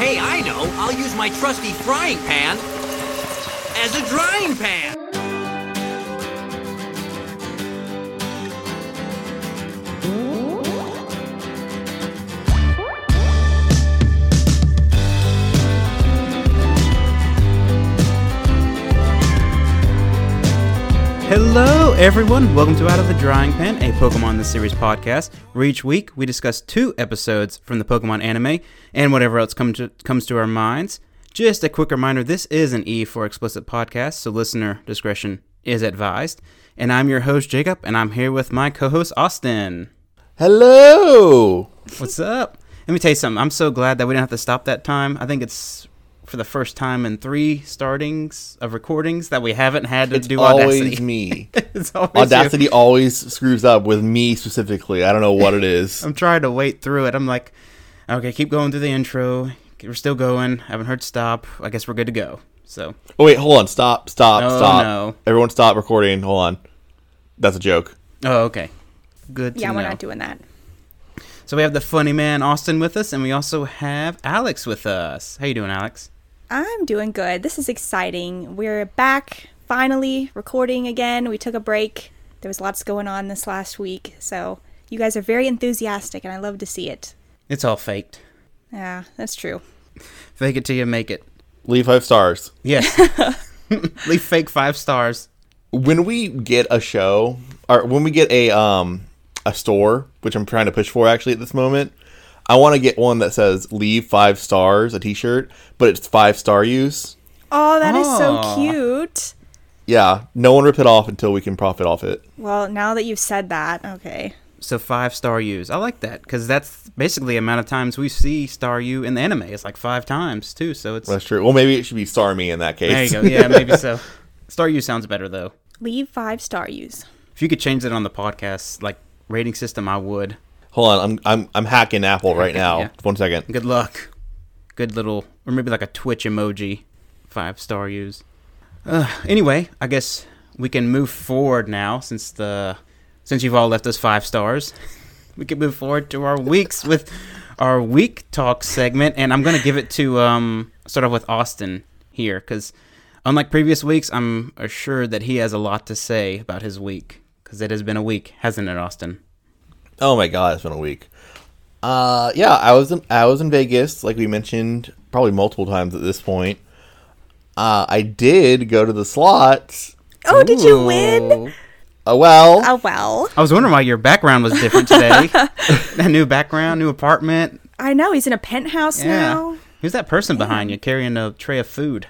Hey, I know. I'll use my trusty frying pan as a drying pan. Hello, everyone. Welcome to Out of the Drying Pan, a Pokemon the Series podcast, where each week we discuss two episodes from the Pokemon anime and whatever else come to, comes to our minds. Just a quick reminder this is an E for explicit podcast, so listener discretion is advised. And I'm your host, Jacob, and I'm here with my co host, Austin. Hello. What's up? Let me tell you something. I'm so glad that we didn't have to stop that time. I think it's for the first time in three startings of recordings that we haven't had to It's do always Audacity. me. it's always you. Audacity always screws up with me specifically. I don't know what it is. I'm trying to wait through it. I'm like, okay, keep going through the intro. We're still going. Haven't heard stop. I guess we're good to go. So, Oh wait, hold on. Stop. Stop. Oh, stop. no. Everyone, stop recording. Hold on. That's a joke. oh, okay, good. To Yeah, we're know. not doing that. So we have the funny man Austin with us, and we also have Alex with us. How you doing, Alex? I'm doing good. This is exciting. We're back finally recording again. We took a break. There was lots going on this last week, so you guys are very enthusiastic, and I love to see it. It's all faked. Yeah, that's true. Fake it till you make it. Leave five stars. Yes. Leave fake five stars. When we get a show, or when we get a um a store, which I'm trying to push for actually at this moment, I want to get one that says "Leave five stars," a T-shirt, but it's five star use. Oh, that is Aw. so ah. cute. Yeah, no one rip it off until we can profit off it. Well, now that you've said that, okay. So five Staryu's. I like that because that's basically the amount of times we see star U in the anime. It's like five times too. So it's That's true. Well, maybe it should be Starmie in that case. there you go. Yeah, maybe so. Staryu sounds better though. Leave five star use. If you could change it on the podcast like rating system, I would. Hold on, I'm I'm I'm hacking Apple right now. Yeah. One second. Good luck. Good little, or maybe like a Twitch emoji. Five star use. Uh, anyway, I guess we can move forward now since the since you've all left us five stars. we can move forward to our weeks with our week talk segment, and I'm gonna give it to um start off with Austin here because unlike previous weeks, I'm assured that he has a lot to say about his week because it has been a week, hasn't it, Austin? Oh my god, it's been a week. Uh, yeah, I was in I was in Vegas, like we mentioned, probably multiple times at this point. Uh, I did go to the slots. Oh, did you win? Ooh. Uh, well, Oh, well. I was wondering why your background was different today. a new background, new apartment. I know, he's in a penthouse now. Who's that person behind you carrying a tray of food?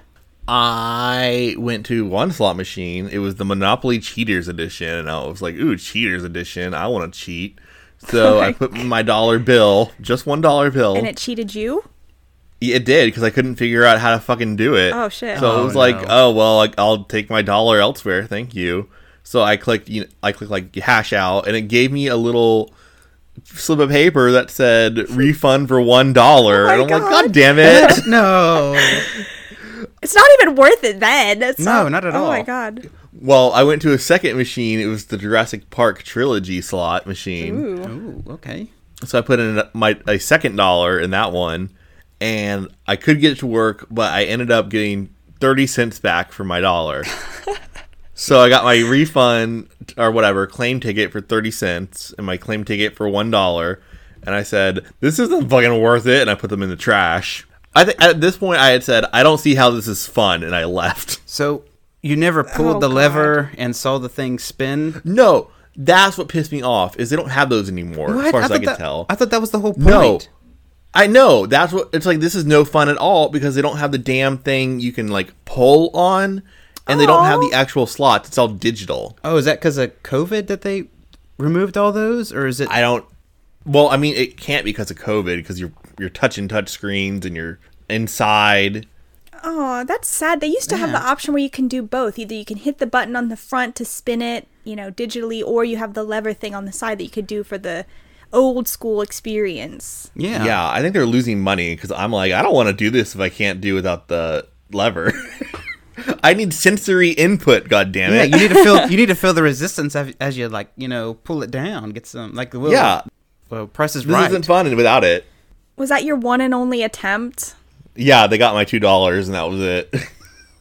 I went to one slot machine. It was the Monopoly Cheaters edition, and I was like, "Ooh, Cheaters edition! I want to cheat." So oh I put my dollar bill, just one dollar bill. And it cheated you? Yeah, It did because I couldn't figure out how to fucking do it. Oh, shit. So Oh, it was like, no. oh well, like, I'll take my dollar elsewhere. Thank you. So I clicked, you know, I clicked like hash out, and it gave me a little slip of paper that said refund for one dollar. Oh my and I'm like, God. God damn it! no. It's not even worth it then. It's No, not at all. oh my god. Well, I went to a second machine. It was the Jurassic Park trilogy slot machine. Ooh. Ooh, okay. So I put in my a second dollar in that one, and I could get it to work, but I ended up getting thirty cents back for my dollar. so I got my refund or whatever claim ticket for thirty cents and my claim ticket for one dollar, and I said this isn't fucking worth it, and I put them in the trash. I think at this point I had said I don't see how this is fun, and I left. So you never pulled Oh, the God. lever and saw the thing spin? No, that's what pissed me off is they don't have those anymore, as far as I, can that, tell. I thought that was the whole point. No. I know. That's what it's like. This is no fun at all because they don't have the damn thing you can like pull on, and they don't have the oh. actual slots. It's all digital. Oh, is that because of COVID that they removed all those, or is it? I don't. Well, I mean, it can't because of COVID because you're you're touching touch screens and you're inside. Oh, that's sad. They used to have the option where you can do both. Either you can hit the button on the front to spin it, you know, digitally, or you have the lever thing on the side that you could do for the old school experience. yeah. Yeah, I think they're losing money because I'm like, I don't want to do this if I can't do without the lever. I need sensory input. God damn Yeah, it! you need to feel you need to feel the resistance as, as you like you know pull it down, get some like the will. Yeah. Well, Price is this right. isn't fun without it. Was that your one and only attempt? Yeah, they got my two dollars, and that was it.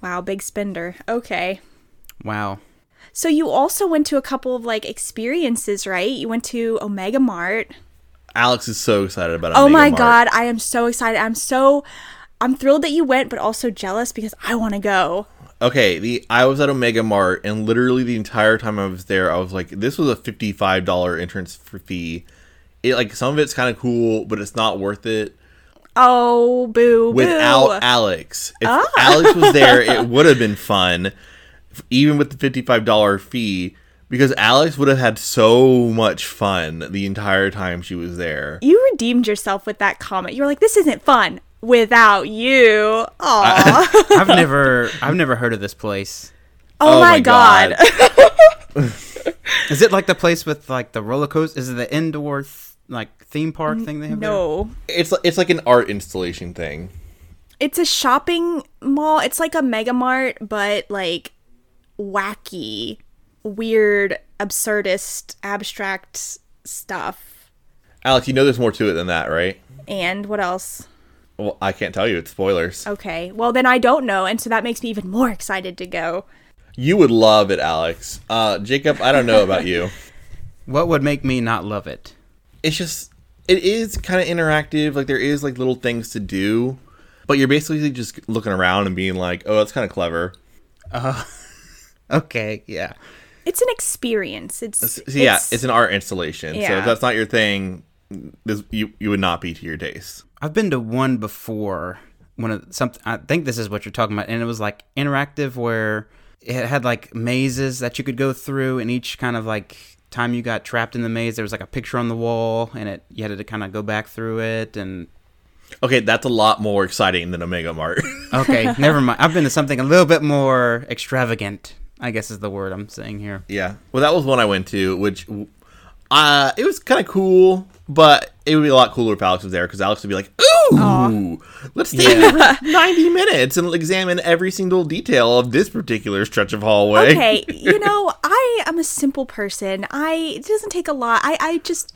Wow, big spender. Okay. Wow. So you also went to a couple of like experiences, right? You went to Omega Mart. Alex is so excited about. Oh Omega oh my Mart. god, I am so excited. I'm so I'm thrilled that you went, but also jealous because I want to go. Okay, the I was at Omega Mart, and literally the entire time I was there, I was like, "This was a fifty-five dollar entrance fee." It like some of it's kind of cool, but it's not worth it Oh, boo, without boo. Alex. If ah. Alex was there, it would have been fun, even with the fifty-five dollar fee, because Alex would have had so much fun the entire time she was there. you redeemed yourself with that comment. You were like, "This isn't fun without you." Aw. I've never I've never heard of this place. oh, Oh my, my god. God. Is it like the place with like the roller coaster? Is it the indoor th- like theme park thing they have? there? no. It's it's like an art installation thing. It's a shopping mall. It's like a mega mart, but like wacky, weird, absurdist, abstract stuff. Alex, you know there's more to it than that, right? And what else? Well, I can't tell you. It's spoilers. Okay. Well, then I don't know, and so that makes me even more excited to go. You would love it, Alex. Uh, Jacob, I don't know about you. What would make me not love it? It's just, it is kind of interactive. Like, there is, like, little things to do. But you're basically just looking around and being like, oh, that's kind of clever. Oh, okay, yeah. It's an experience. It's, So, yeah, it's, an art installation. So if that's not your thing, this, you, you would not be to your taste. I've been to one before. One of something. I think this is what you're talking about, and it was like interactive, where it had like mazes that you could go through, and each kind of like time you got trapped in the maze, there was like a picture on the wall, and it you had to kind of go back through it. And Okay, that's a lot more exciting than Omega Mart. okay, never mind. I've been to something a little bit more extravagant. I guess is the word I'm saying here. yeah. Well, that was one I went to, which, uh, it was kind of cool, but it would be a lot cooler if Alex was there because Alex would be like, ooh, let's stay for 90 minutes and examine every single detail of this particular stretch of hallway. okay. you know, I am a simple person. I it doesn't take a lot. I I just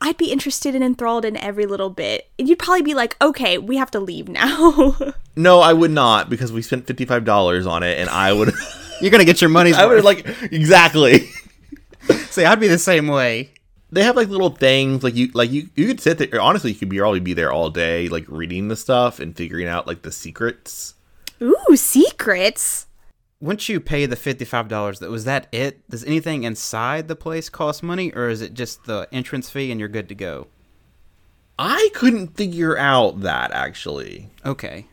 I'd be interested and enthralled in every little bit. And you'd probably be like, "Okay, we have to leave now." No, I would not because we spent $55 on it and I would, You're gonna get your money's I would like, exactly. See, I'd be the same way. They have like little things like you like you you could sit there honestly you could be probably be there all day like reading the stuff and figuring out like the secrets. Ooh, secrets. Once you pay the fifty-five dollars, that was that it? Does anything inside the place cost money, or is it just the entrance fee and you're good to go? I couldn't figure out that actually. Okay.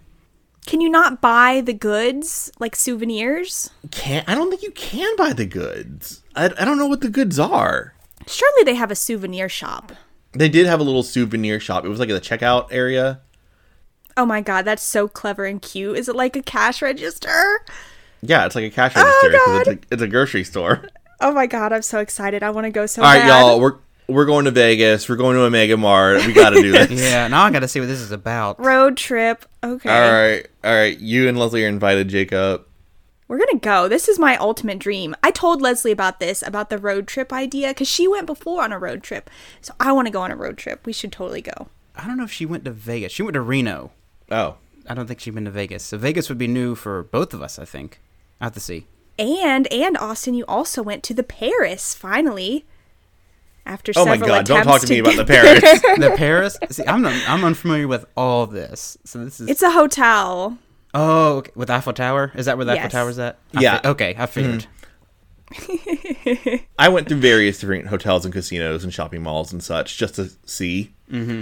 Can you not buy the goods like souvenirs? Can't I don't think you can buy the goods. I, I don't know what the goods are. Surely they have a souvenir shop. They did have a little souvenir shop. It was like at the checkout area. Oh my god, that's so clever and cute. Is it like a cash register? Yeah, it's like a cash oh register Oh, God. it's a, it's a grocery store. Oh my god, I'm so excited. I want to go so All right, bad. y'all, we're we're going to Vegas. We're going to Omega Mart. We got to do this. Yeah. Now I got to see what this is about. Road trip. Okay. All right, all right. You and Leslie are invited, Jacob. We're gonna go. This is my ultimate dream. I told Leslie about this, about the road trip idea, because she went before on a road trip. So I want to go on a road trip. We should totally go. I don't know if she went to Vegas. She went to Reno. Oh, I don't think she's been to Vegas. So Vegas would be new for both of us. I think. I have to see. And and Austin, you also went to the Paris finally. After oh my God! Don't talk to me about the Paris. The Paris. see, I'm not, I'm unfamiliar with all this. So this is. It's a hotel. Oh, okay. with Eiffel Tower. Is that where the Yes. Eiffel Tower's at? I Yeah. fi- okay, I figured. I went through various different hotels and casinos and shopping malls and such just to see. Mm-hmm.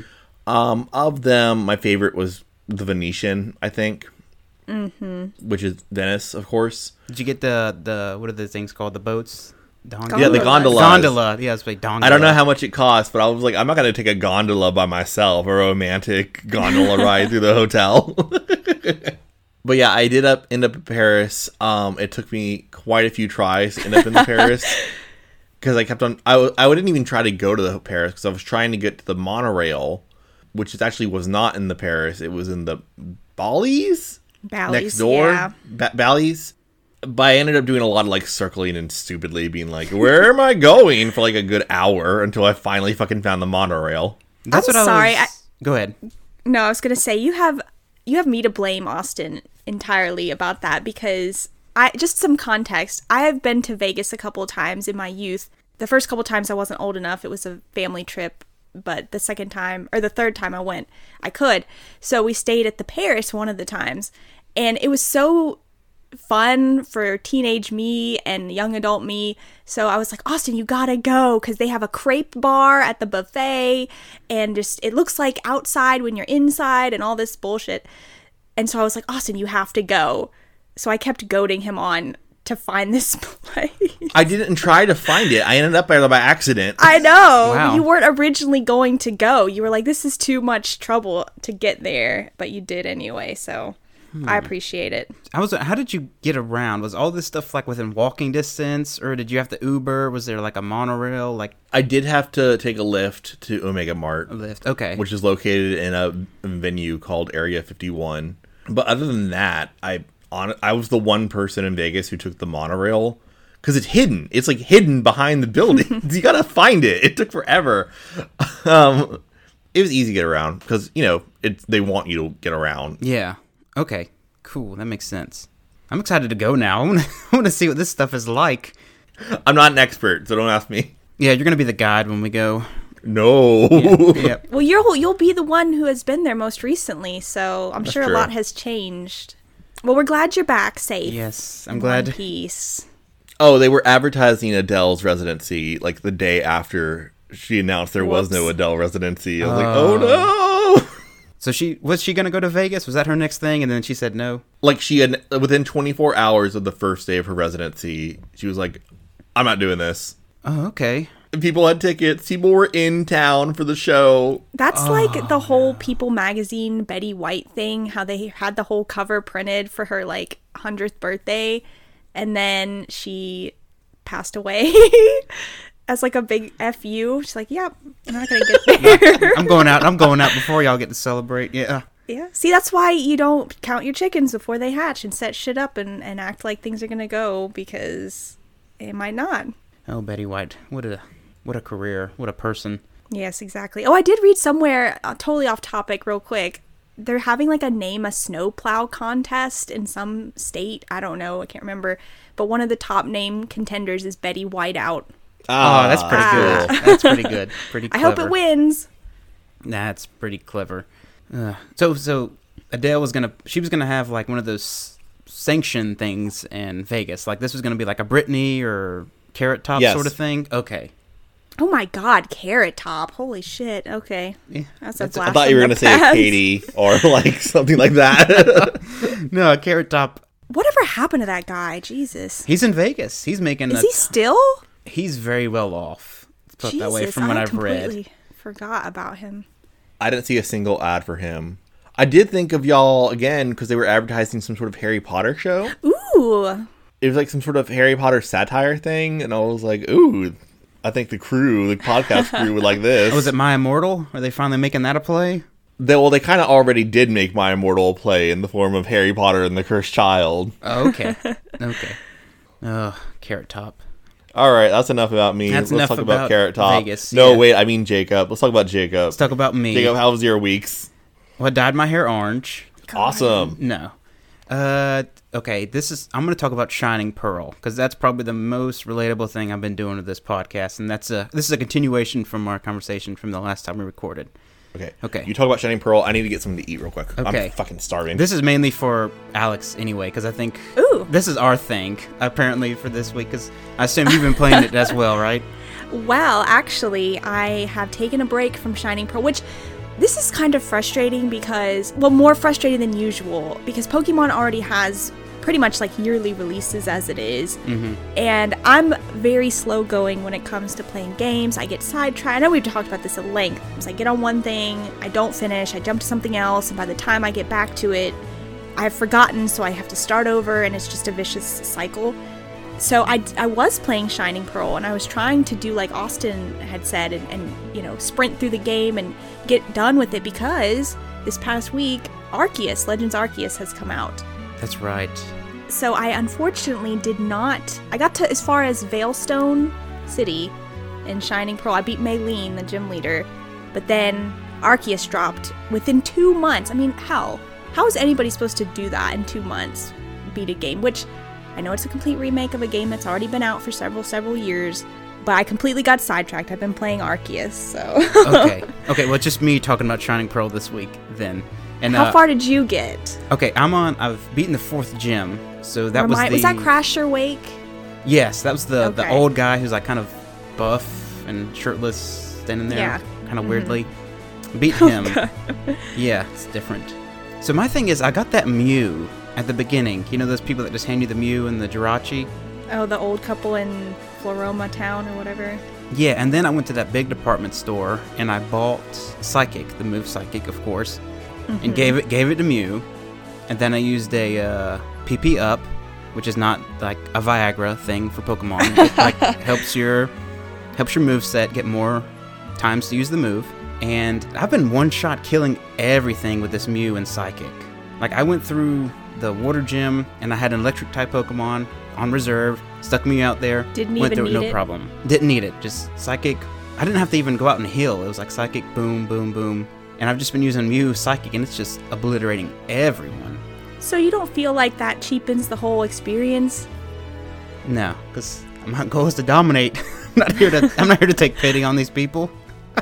Um, of them, my favorite was the Venetian. I think, mm-hmm. which is Venice, of course. Did you get the the what are the things called? The boats. Gondola? Yeah, the Gondolas. gondolas. Gondola. Yeah, it's like gondola. I don't know how much it costs, but I was like, I'm not going to take a gondola by myself, a romantic gondola ride through the hotel. but yeah, I did up end up in Paris. Um, it took me quite a few tries to end up in the Paris because I kept on. I w- I wouldn't even try to go to the Paris because I was trying to get to the monorail, which is actually was not in the Paris. It was in the Bally's Bally's, next door. Yeah. Ba- Bally's. But I ended up doing a lot of like circling and stupidly being like, "Where am I going?" for like a good hour until I finally fucking found the monorail. That's I'm what sorry, I was. Go ahead. No, I was gonna say you have you have me to blame, Austin, entirely about that because I just some context. I have been to Vegas a couple of times in my youth. The first couple times I wasn't old enough. It was a family trip, but the second time or the third time I went, I could. So we stayed at the Paris one of the times, and it was so fun for teenage me and young adult me. So I was like, Austin, you gotta go because they have a crepe bar at the buffet, and just it looks like outside when you're inside and all this bullshit. And so I was like, Austin, you have to go. So I kept goading him on to find this place. I didn't try to find it. I ended up there by accident. I know. Wow. You weren't originally going to go. You were like, this is too much trouble to get there, but you did anyway. So I hmm. appreciate it. I was. How did you get around? Was all this stuff like within walking distance, or did you have to Uber? Was there like a monorail, like I did have to take a Lyft to Omega Mart, a Lyft? Okay. which is located in a venue called Area 51. But other than that, I on I was the one person in Vegas who took the monorail because it's hidden. It's like hidden behind the building. you gotta find it. It took forever. Um, it was easy to get around because you know it's they want you to get around. yeah. Okay. Cool. That makes sense. I'm excited to go now. I want to. I want to see what this stuff is like. I'm not an expert, so don't ask me. Yeah, you're gonna be the guide when we go. No. Yeah. Well, you'll you'll be the one who has been there most recently, so I'm sure true. a lot has changed. Well, we're glad you're back safe. Yes, I'm in glad. One piece. Oh, they were advertising Adele's residency like the day after she announced there was no Adele residency. I was like, oh, oh no. So she was she gonna go to Vegas? Was that her next thing? And then she said no. Like she had within 24 hours of the first day of her residency, she was like, I'm not doing this. Oh, okay. And people had tickets. People were in town for the show. That's Oh, like the whole People magazine Betty White thing, how they had the whole cover printed for her like 100th birthday and then she passed away as like a big fu. She's like, "Yep, I'm not going to get there." I'm going out. I'm going out before y'all get to celebrate. Yeah. yeah. See, that's why you don't count your chickens before they hatch and set shit up and, and act like things are going to go because it might not. Oh, Betty White. What a what a career. What a person. Yes, exactly. Oh, I did read somewhere, uh, totally off topic, real quick. They're having like a name a snowplow contest in some state. I don't know. I can't remember. But one of the top name contenders is Betty Whiteout. Oh, that's pretty Ah. good. That's pretty good. Pretty I hope it wins. That's pretty clever. Uh, so so Adele was gonna she was gonna have like one of those sanction things in Vegas. Like this was gonna be like a Britney or Carrot Top Yes. sort of thing. Okay. Oh my God, Carrot Top! Holy shit. Okay, Yeah, that's a that's- blast. I thought you were going to the say past. Katie or like something like that. No, Carrot Top. Whatever happened to that guy? Jesus. He's in Vegas. He's making. Is a, he still? He's very well off. Put Jesus, that way from what I I've read. completely forgot about him. I didn't see a single ad for him. I did think of y'all again because they were advertising some sort of Harry Potter show. Ooh, It was like some sort of Harry Potter satire thing, and I was like, ooh, I think the crew, the podcast crew, would like this. Oh, was it My Immortal? Are they finally making that a play? They, well, they kind of already did make My Immortal a play in the form of Harry Potter and the Cursed Child. Oh, okay. okay. Oh, Carrot Top. All right, that's enough about me. That's Let's enough talk about, about Carrot Top. Vegas, no, yeah. wait, I mean Jacob. Let's talk about Jacob. Let's talk about me. Jacob, how was your weeks? Well, I dyed my hair orange. Awesome. No. Uh, okay. This is. I'm going to talk about Shining Pearl because that's probably the most relatable thing I've been doing with this podcast, and that's a. This is a continuation from our conversation from the last time we recorded. Okay. Okay. You talk about Shining Pearl. I need to get something to eat real quick. Okay. I'm fucking starving. This is mainly for Alex anyway, because I think Ooh. this is our thing apparently for this week. Because I assume you've been playing it as well, right? Well, actually, I have taken a break from Shining Pearl, which this is kind of frustrating because, well, more frustrating than usual because Pokemon already has pretty much like yearly releases as it is. Mm-hmm. And I'm very slow going when it comes to playing games. I get sidetracked. I know we've talked about this at length. So I get on one thing, I don't finish, I jump to something else, and by the time I get back to it, I've forgotten, so I have to start over, and it's just a vicious cycle. So I, I was playing Shining Pearl, and I was trying to do like Austin had said, and, and you know sprint through the game and get done with it because this past week Arceus, Legends Arceus, has come out. That's right. So I unfortunately did not. I got to as far as Veilstone City in Shining Pearl. I beat Maylene, the gym leader, but then Arceus dropped within two months. I mean, how? how is anybody supposed to do that in two months? Beat a game, which I know it's a complete remake of a game that's already been out for several, several years, but I completely got sidetracked. I've been playing Arceus, so. Okay. okay. Well, it's just me talking about Shining Pearl this week then. And How uh, far did you get? Okay, I'm on. I've beaten the fourth gym. So that was the. was that Crasher Wake? Yes, that was the the old guy who's like kind of buff and shirtless, standing there, Yeah. kind of Mhm. weirdly. Beat him. yeah, it's different. So my thing is, I got that Mew at the beginning. You know those people that just hand you the Mew and the Jirachi. Oh, the old couple in Floroma Town or whatever. Yeah, and then I went to that big department store and I bought Psychic, the move Psychic, of course, and gave it gave it to Mew, and then I used a uh, PP up, which is not like a Viagra thing for Pokemon. it like helps your helps your move set get more times to use the move. And I've been one shot killing everything with this Mew and Psychic. Like I went through the water gym and I had an electric type Pokemon on reserve, stuck me out there, Didn't went even through it, no it? problem. Didn't need it, just Psychic. I didn't have to even go out and heal. It was like Psychic, boom, boom, boom. And I've just been using Mew Psychic and it's just obliterating everyone. So you don't feel like that cheapens the whole experience? No, because my goal is to dominate. I'm not here to. I'm not here to take pity on these people.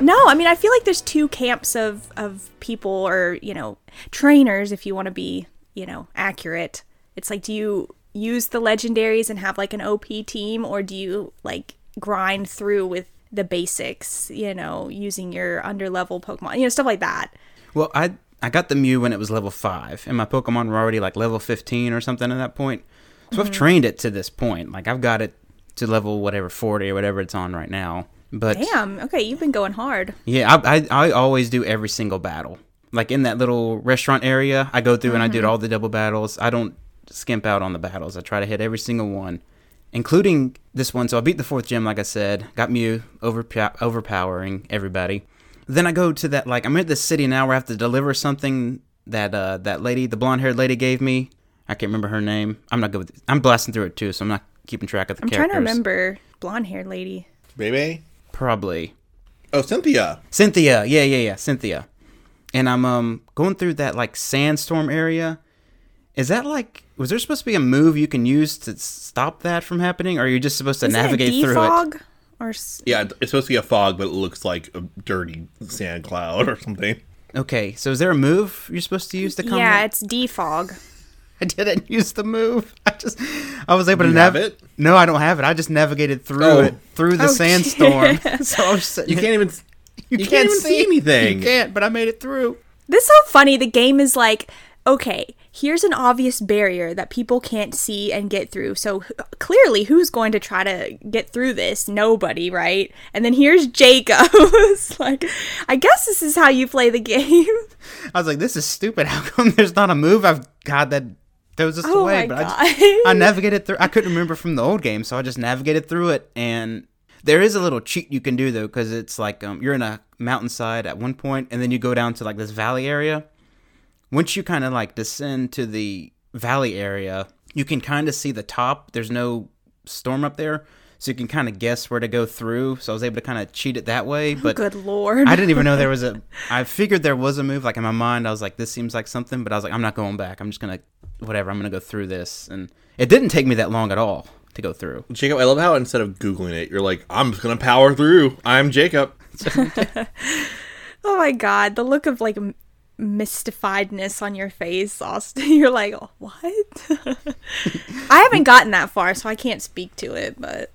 no, I mean I feel like there's two camps of of people or, you know, trainers if you want to be, you know, accurate. It's like do you use the legendaries and have like an OP team or do you like grind through with the basics, you know, using your underlevel Pokemon, you know, stuff like that. Well, I I got the Mew when it was level five, and my Pokemon were already like level 15 or something at that point. So I've mm-hmm. trained it to this point. Like I've got it to level whatever 40 or whatever it's on right now. But Damn, okay, you've been going hard. Yeah, I, I I always do every single battle. Like in that little restaurant area, I go through and I do mm-hmm. all the double battles. I don't skimp out on the battles. I try to hit every single one, including this one. So I beat the fourth gym, like I said. Got Mew overpow- overpowering everybody. Then I go to that like I'm at the city now where I have to deliver something that uh that lady, the blonde haired lady, gave me. I can't remember her name. I'm not good with. I'm blasting through it too, so I'm not keeping track of the I'm trying to remember blonde haired lady. Baby. Probably. Oh, Cynthia. Cynthia, yeah, yeah, yeah, Cynthia. And I'm um going through that like sandstorm area. Is that like was there supposed to be a move you can use to stop that from happening, or are you just supposed to Isn't navigate it through it? defog? Or s- Yeah, it's supposed to be a fog, but it looks like a dirty sand cloud or something. Okay, so is there a move you're supposed to use to combat? yeah, it's defog. I didn't use the move. I just I was able Do to you have it? No, I don't have it. I just navigated through Oh. it through the Oh, sandstorm. so I was sitting You can't even. you, you can't even see anything. You can't, but I made it through. This is so funny. The game is like, okay, here's an obvious barrier that people can't see and get through. So clearly, who's going to try to get through this? Nobody, right? And then here's Jacob. like, I guess this is how you play the game. I was like, this is stupid. How come there's not a move I've got that throws us Oh away? but I, just, I navigated through. I couldn't remember from the old game, so I just navigated through it. And there is a little cheat you can do though, because it's like um, you're in a mountainside at one point, and then you go down to like this valley area. Once you kind of like descend to the valley area, you can kind of see the top. There's no storm up there, so you can kind of guess where to go through. So I was able to kind of cheat it that way. Oh, but Good lord. I didn't even know there was a. I figured there was a move. Like in my mind, I was like, "This seems like something," but I was like, "I'm not going back. I'm just gonna, whatever. I'm gonna go through this." And it didn't take me that long at all to go through. Jacob, I love how instead of googling it, you're like, "I'm just gonna power through." I'm Jacob. oh my god, the look of like m- mystifiedness on your face, Austin. You're like, what? I haven't gotten that far, so I can't speak to it, but.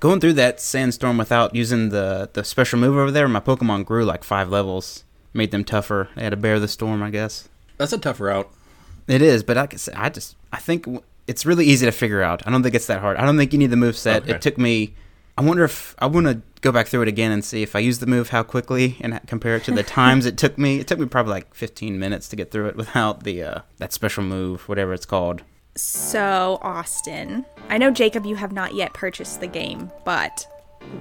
Going through that sandstorm without using the the special move over there, my Pokemon grew like five levels, made them tougher. They had to bear the storm, I guess. That's a tough route. It is, but like I said, I just I think it's really easy to figure out. I don't think it's that hard. I don't think you need the move set. Okay. It took me. I wonder if I want to go back through it again and see if I use the move how quickly and compare it to the times it took me. It took me probably like 15 minutes to get through it without the uh, that special move, whatever it's called. So, Austin, I know Jacob, you have not yet purchased the game, but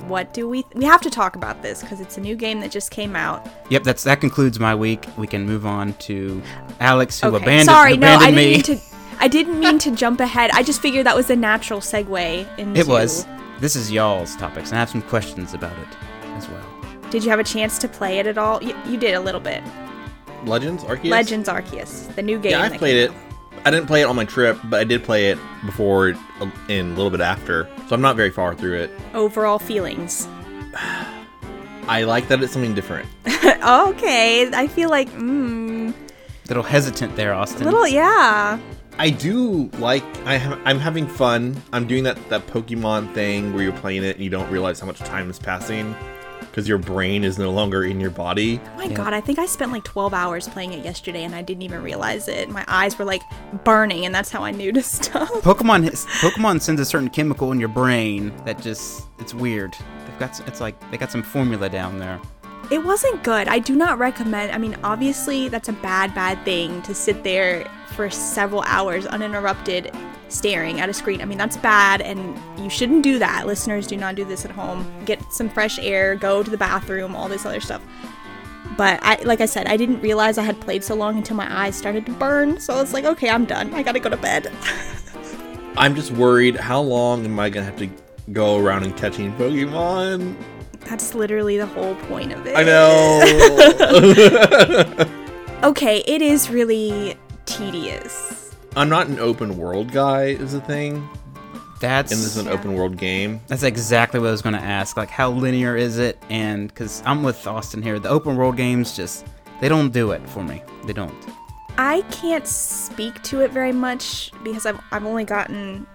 what do we? we have to talk about this because it's a new game that just came out. Yep, that's that concludes my week. We can move on to Alex, who Okay, abandoned, sorry, no, I abandoned didn't me. mean to. I didn't mean to jump ahead. I just figured that was a natural segue into. It was. This is y'all's topics, and I have some questions about it as well. Did you have a chance to play it at all? You, you did a little bit. Legends Arceus. Legends Arceus, the new game. Yeah, I've played came it. I didn't play it on my trip, but I did play it before uh, and a little bit after. So I'm not very far through it. out. Overall feelings. I like that it's something different. okay, I feel like, mm, Little hesitant there, Austin. A little, yeah. I do like I ha- I'm having fun. I'm doing that that Pokemon thing where you're playing it and you don't realize how much time is passing because your brain is no longer in your body. Oh my god, I think I spent like 12 hours playing it yesterday and I didn't even realize it. My eyes were like burning, and that's how I knew to stop. Pokemon Pokemon sends a certain chemical in your brain that just it's weird. They've got it's like they got some formula down there. It wasn't good. I do not recommend. I mean, obviously, that's a bad, bad thing to sit there for several hours uninterrupted staring at a screen. I mean, that's bad, and you shouldn't do that. Listeners, do not do this at home. Get some fresh air, go to the bathroom, all this other stuff. But I, like I said, I didn't realize I had played so long until my eyes started to burn. So I was like, okay, I'm done. I gotta go to bed. I'm just worried how long am I gonna have to go around and catching Pokemon? That's literally the whole point of it. I know. Okay, it is really tedious. I'm not an open world guy, is the thing, That's and this is an Yeah. open world game. That's exactly what I was going to ask. Like, how linear is it? And because I'm with Austin here, the open world games just they don't do it for me. They don't. I can't speak to it very much because I've, I've only gotten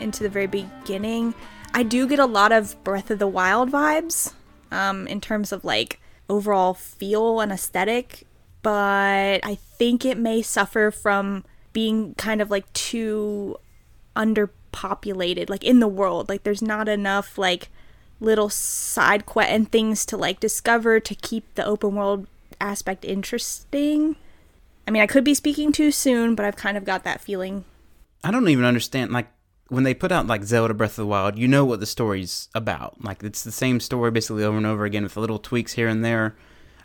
into the very beginning. I do get a lot of Breath of the Wild vibes um, in terms of like overall feel and aesthetic, but I think it may suffer from being kind of like too underpopulated, like in the world. Like there's not enough like little side quest and things to like discover to keep the open world aspect interesting. I mean, I could be speaking too soon, but I've kind of got that feeling. I don't even understand. Like when they put out like Zelda Breath of the Wild, you know what the story's about. Like it's the same story basically over and over again with little tweaks here and there.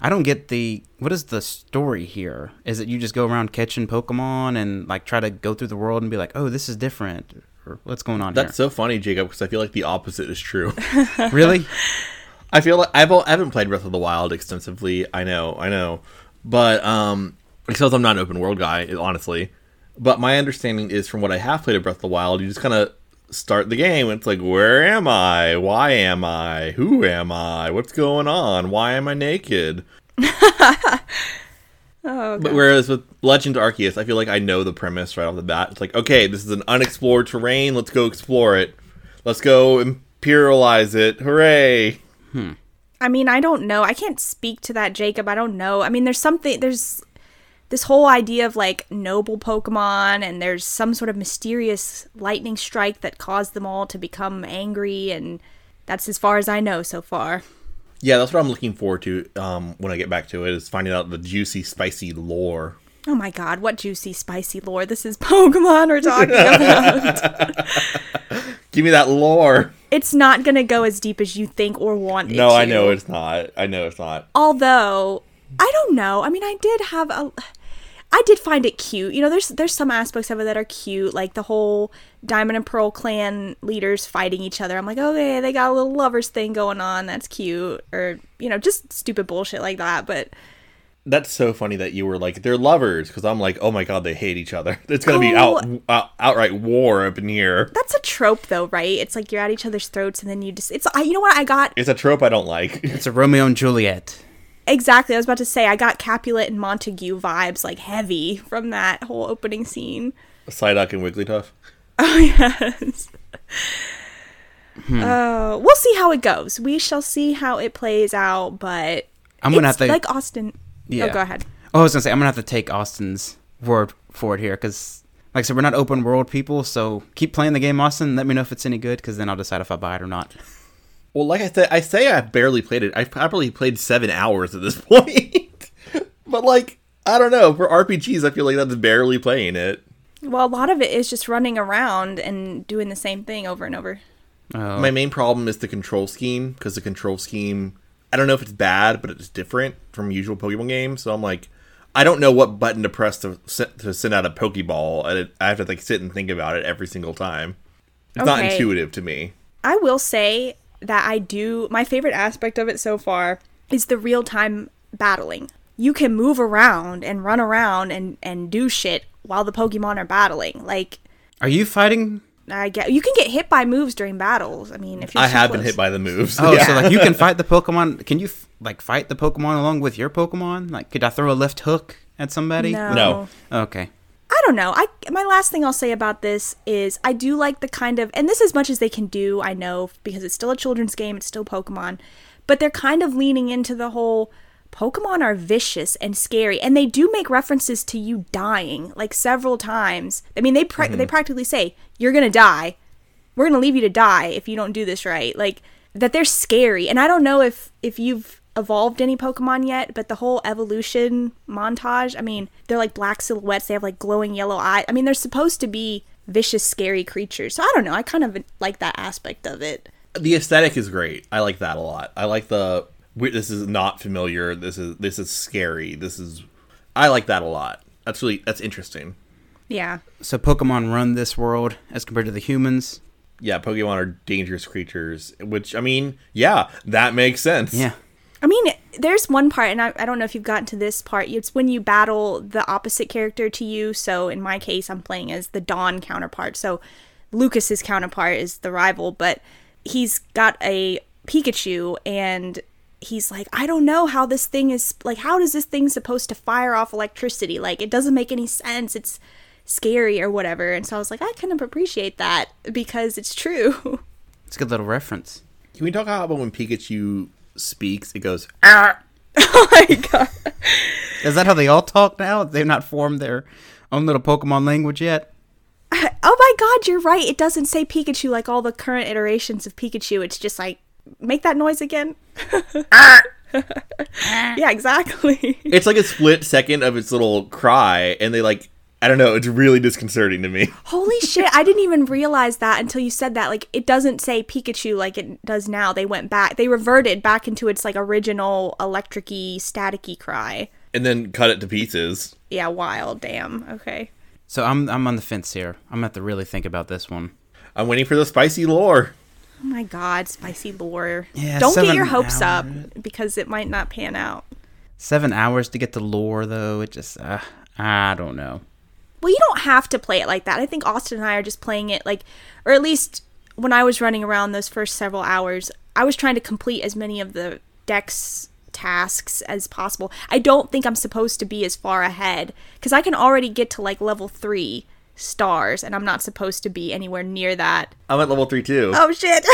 I don't get the what is the story here? Is it you just go around catching Pokemon and like try to go through the world and be like, oh, this is different, or what's going on That's so funny, Jacob, because I feel like the opposite is true. really? I feel like I've I haven't played Breath of the Wild extensively. I know, I know, but um, because I'm not an open world guy, honestly. But my understanding is from what I have played of Breath of the Wild, you just kind of start the game. And it's like, where am I? Why am I? Who am I? What's going on? Why am I naked? Oh, But whereas with Legend Arceus, I feel like I know the premise right off the bat. It's like, okay, this is an unexplored terrain. Let's go explore it. Let's go imperialize it. Hooray! Hmm. I mean, I don't know. I can't speak to that, Jacob. I don't know. I mean, there's something, there's this whole idea of like noble Pokemon, and there's some sort of mysterious lightning strike that caused them all to become angry, and that's as far as I know so far. Yeah, that's what I'm looking forward to um, when I get back to it. Is finding out the juicy, spicy lore. Oh my god, what juicy, spicy lore. This is Pokemon we're talking about. Give me that lore. it's not gonna go as deep as you think or want it No, I know it's not. I know it's not. although I don't know. I mean, I did have a I did find it cute. You know, there's there's some aspects of it that are cute, like the whole Diamond and Pearl clan leaders fighting each other. I'm like, okay, they got a little lovers thing going on. That's cute, or you know, just stupid bullshit like that. But That's so funny that you were like they're lovers because I'm like, oh my god, they hate each other. It's gonna be Oh. out, out outright war up in here. that's a trope, though, right? It's like you're at each other's throats, and then you just it's I, you know what I got It's a trope I don't like. It's a Romeo and Juliet. Exactly. I was about to say I got Capulet and Montague vibes, like heavy from that whole opening scene. Psyduck and Wigglytuff. Oh yes. Uh, we'll see how it goes. We shall see how it plays out, but I'm gonna it's have to like Austin. Yeah. Oh, go ahead. Oh, I was gonna say I'm gonna have to take Austin's word for it here because, like I said, we're not open world people. So keep playing the game, Austin. Let me know if it's any good because then I'll decide if I buy it or not. Well, like I said, I say I barely played it. I've probably played seven hours at this point. but like, I don't know. For RPGs, I feel like that's barely playing it. Well, a lot of it is just running around and doing the same thing over and over. Oh, My main problem is the control scheme because the control scheme. I don't know if it's bad, but it's different from usual Pokemon games. So I'm like, I don't know what button to press to to send out a Pokeball. and I have to like sit and think about it every single time. It's not intuitive to me. I will say that I do. My favorite aspect of it so far is the real time battling. you can move around and run around and and do shit while the Pokemon are battling. Like Are you fighting? I get you can get hit by moves during battles. I mean, if you're I too have been hit by the moves. Oh, Yeah. so like you can fight the Pokemon. Can you f- like fight the Pokemon along with your Pokemon? Like, could I throw a left hook at somebody? No. No. Okay. Don't know. I my last thing I'll say about this is I do like the kind of and this as much as they can do, I know because it's still a children's game, it's still Pokemon, but they're kind of leaning into the whole Pokemon are vicious and scary and they do make references to you dying like several times. I mean, they pra- they mm-hmm. practically say you're going to die. We're going to leave you to die if you don't do this right. Like that they're scary. And I don't know if if you've evolved any Pokemon yet, but the whole evolution montage, I mean, they're like black silhouettes, they have like glowing yellow eyes. I mean, they're supposed to be vicious, scary creatures. So I don't know, I kind of like that aspect of it. the aesthetic is great. I like that a lot. I like the this is not familiar. This is this is scary. This is I like that a lot. That's really that's interesting. Yeah. So Pokemon run this world as compared to the humans. Yeah, Pokemon are dangerous creatures, which I mean, yeah, that makes sense. Yeah. I mean, there's one part, and I, I don't know if you've gotten to this part. It's when you battle the opposite character to you. So in my case, I'm playing as the Dawn counterpart. So Lucas's counterpart is the rival, but he's got a Pikachu, and he's like, I don't know how this thing is like. How does this thing supposed to fire off electricity? Like, it doesn't make any sense. It's scary or whatever. And so I was like, I kind of appreciate that because it's true. It's a good little reference. Can we talk about when Pikachu speaks? It goes, ah. oh my god. Is that how they all talk now? They've not formed their own little Pokemon language yet. Oh my god, you're right. It doesn't say Pikachu like all the current iterations of Pikachu. It's just like, make that noise again. Ah. Ah. yeah, exactly. it's like a split second of its little cry, and they like, I don't know, it's really disconcerting to me. Holy shit, I didn't even realize that until you said that. Like, it doesn't say Pikachu like it does now. They went back, they reverted back into its like original electric y, staticky cry. And then cut it to pieces. Yeah, wild. Damn. Okay. So I'm I'm on the fence here. I'm gonna have to really think about this one. I'm waiting for the spicy lore. Oh my god, spicy lore. Yeah, Don't get your hopes up because it might not pan out. Seven hours to get the lore though. It just uh, I don't know. Well, you don't have to play it like that. I think Austin and I are just playing it like, or at least when I was running around those first several hours, I was trying to complete as many of the dex tasks as possible. I don't think I'm supposed to be as far ahead because I can already get to like level three stars, and I'm not supposed to be anywhere near that. I'm at level three too. Oh shit!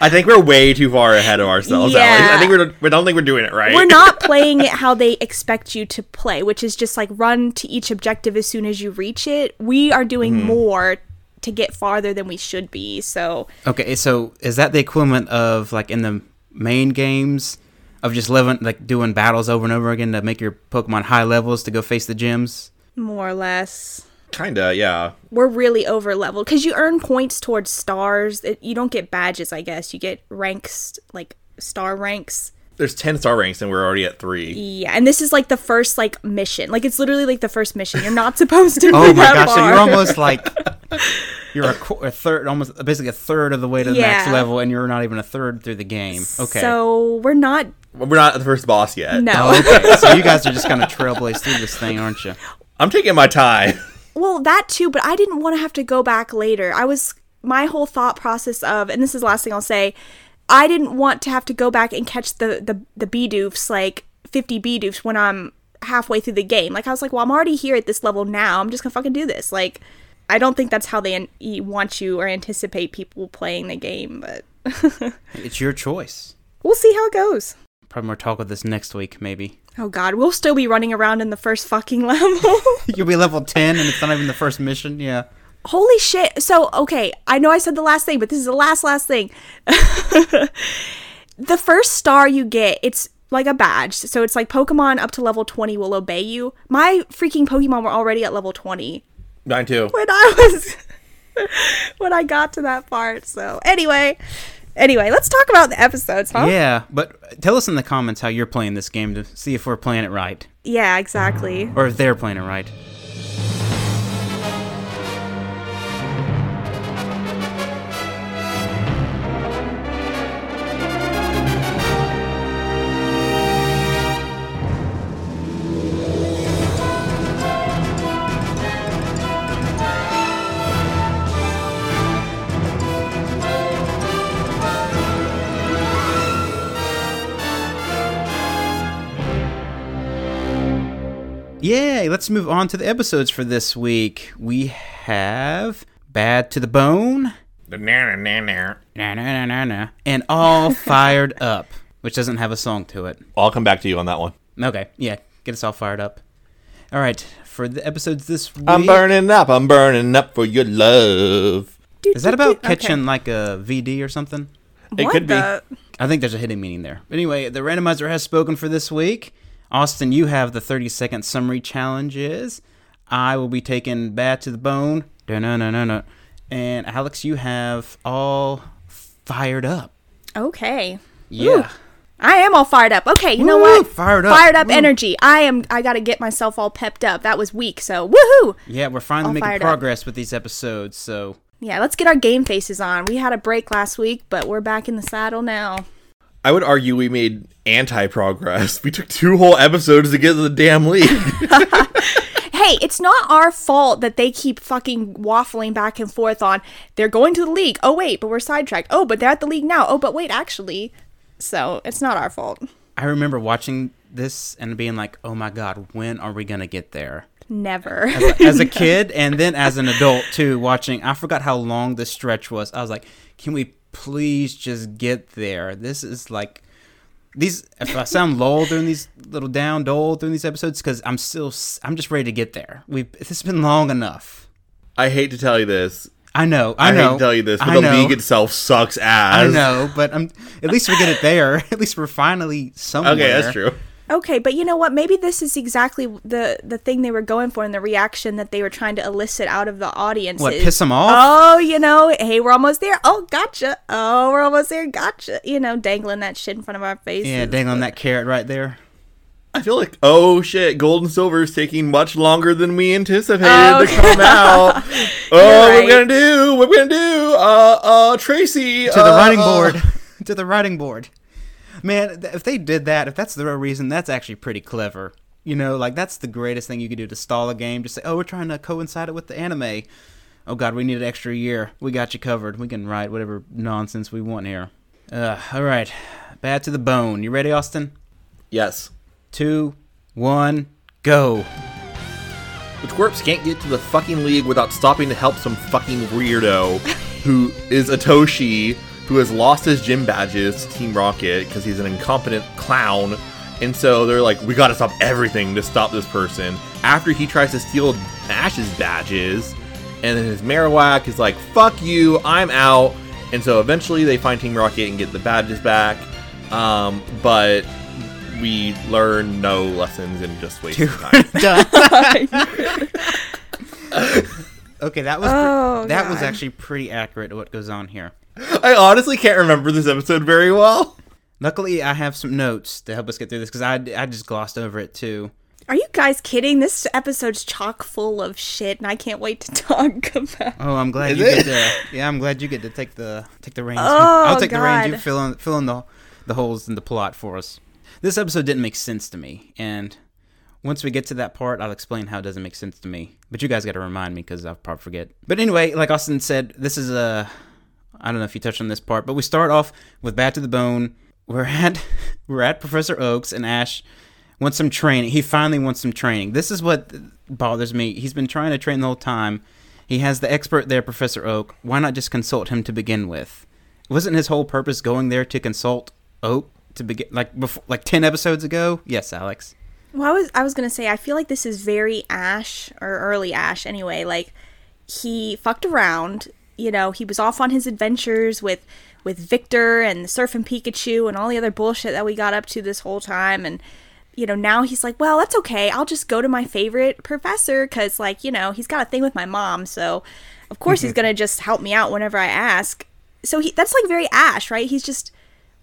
I think we're way too far ahead of ourselves. Yeah. Alex. I think we're. We don't think we're doing it right. We're not playing it how they expect you to play, which is just like run to each objective as soon as you reach it. We are doing hmm. more to get farther than we should be. So Okay, so is that the equivalent of like in the main games of just living like doing battles over and over again to make your Pokemon high levels to go face the gyms? more or less. Kinda, yeah. We're really over leveled because you earn points towards stars. It, you don't get badges, I guess. You get ranks, like star ranks. There's ten star ranks and we're already at three. Yeah, and this is like the first like mission. Like it's literally like the first mission. You're not supposed to. Oh be my that gosh! So you're almost like you're a, qu- a third, almost basically a third of the way to the max Yeah. level, and you're not even a third through the game. Okay. So we're not. We're not the first boss yet. No. Oh, okay. so you guys are just kind of trailblaze through this thing, aren't you? I'm taking my time. Well, that too, but I didn't want to have to go back later. I was my whole thought process of, and this is the last thing I'll say, I didn't want to have to go back and catch the the the Bidoofs like 50 Bidoofs when I'm halfway through the game. Like I was like, well, I'm already here at this level now. I'm just gonna fucking do this. Like, I don't think that's how they an- want you or anticipate people playing the game, but It's your choice. we'll see how it goes. Probably more talk with this next week, maybe. Oh God, we'll still be running around in the first fucking level. You'll be level ten, and it's not even the first mission. Yeah. Holy shit. So, okay, I know I said the last thing, but this is the last, last thing. the first star you get, it's like a badge. So it's like Pokemon up to level 20 will obey you. My freaking Pokemon were already at level 20 Mine too. when I was. when I got to that part. So, anyway. Anyway, let's talk about the episodes, huh? Yeah, but tell us in the comments how you're playing this game to see if we're playing it right, Yeah, exactly. or if they're playing it right. Yay, let's move on to the episodes for this week. We have Bad to the Bone, Na, na, na, na. na, na, na, na, na, and All Fired Up, which doesn't have a song to it. I'll come back to you on that one. Okay, yeah, get us all fired up. All right, for the episodes this week. I'm burning up. I'm burning up for your love. Is that about Okay. catching like a VD or something? It What could be. I think there's a hidden meaning there. Anyway, the randomizer has spoken for this week. Austin, you have the 30 second summary challenges. I will be taking Bad to the Bone. Da-na-na-na-na. And Alex, you have all fired up. Okay. Yeah. I am all fired up. Okay, you know Woo, what? fired up. Fired up Woo. energy. I am. I got to get myself all pepped up. That was weak. So woohoo! Yeah, we're finally All making fired up. progress with these episodes. So Yeah, let's get our game faces on. We had a break last week, but we're back in the saddle now. I would argue we made anti progress. We took two whole episodes to get to the damn league. Hey, it's not our fault that they keep fucking waffling back and forth on they're going to the league. Oh wait, but we're sidetracked. Oh, but they're at the league now. Oh, but wait, actually. So it's not our fault. I remember watching this and being like, oh my God, when are we going to get there? Never. as a kid and then as an adult too watching i forgot how long the stretch was i was like can we please just get there. This is like these if i sound lull during these little down dull during these episodes because i'm still I'm just ready to get there. We've it's been long enough. I hate to tell you this. i know i, I, know hate to tell you this, but I the know, league itself sucks ass. i know but i'm at least we get it there. At least we're finally somewhere Okay, that's true. Okay, but you know what? Maybe this is exactly the the thing they were going for and the reaction that they were trying to elicit out of the audience. What piss them off? Oh, you know, hey, we're almost there. Oh, gotcha. Oh, we're almost there. Gotcha. You know, dangling that shit in front of our faces. yeah dang on that carrot right there I feel like, oh shit, gold and silver is taking much longer than we anticipated Oh, to come out. oh, what right. we gonna do? What we gonna do? Uh, uh, Tracy to the uh, writing uh, board to the writing board man if they did that if that's the real reason that's actually pretty clever. You know like that's the greatest thing you could do to stall a game just say oh we're trying to coincide it with the anime. Oh god we need an extra year. We got you covered. We can write whatever nonsense we want here. Uh, all right. Bad to the bone. You ready austin? Yes. two one go. The twerps can't get to the fucking league without stopping to help some fucking weirdo who is Atoshi, who has lost his gym badges to Team Rocket because he's an incompetent clown. And so they're like, we gotta stop everything to stop this person. After he tries to steal Ash's badges, and then his Marowak is like, fuck you, I'm out. And so eventually they find Team Rocket and get the badges back. Um, but we learn no lessons and just waste time. okay that was pre- Oh, that was actually pretty accurate to what goes on here I honestly can't remember this episode very well. Luckily, I have some notes to help us get through this because I, I just glossed over it too. Are you guys kidding? This episode's chock full of shit, and I can't wait to talk about. Oh, I'm glad Is you it? get to. Yeah, I'm glad you get to take the take the reins. Oh, I'll take the reins. You fill in fill in the the holes in the plot for us. This episode didn't make sense to me, and once we get to that part, I'll explain how it doesn't make sense to me. But you guys got to remind me because I'll probably forget. But anyway, like Austin said, this is a. I don't know if you touched on this part, but we start off with Bad to the Bone. We're at we're at Professor Oaks and Ash wants some training. He finally wants some training. This is what bothers me. He's been trying to train the whole time. He has the expert there, Professor Oak. Why not just consult him to begin with? Wasn't his whole purpose going there to consult Oak to begin like before like 10 episodes ago? Yes, Alex. Well, I was I was gonna say I feel like this is very Ash or early Ash anyway. Like he fucked around. You know, he was off on his adventures with with Victor and Surf and Pikachu and all the other bullshit that we got up to this whole time. And you know, now he's like, well, that's okay. I'll just go to my favorite professor because, like, you know, he's got a thing with my mom, so of course he's gonna just help me out whenever I ask. So he that's like very Ash, right? He's just,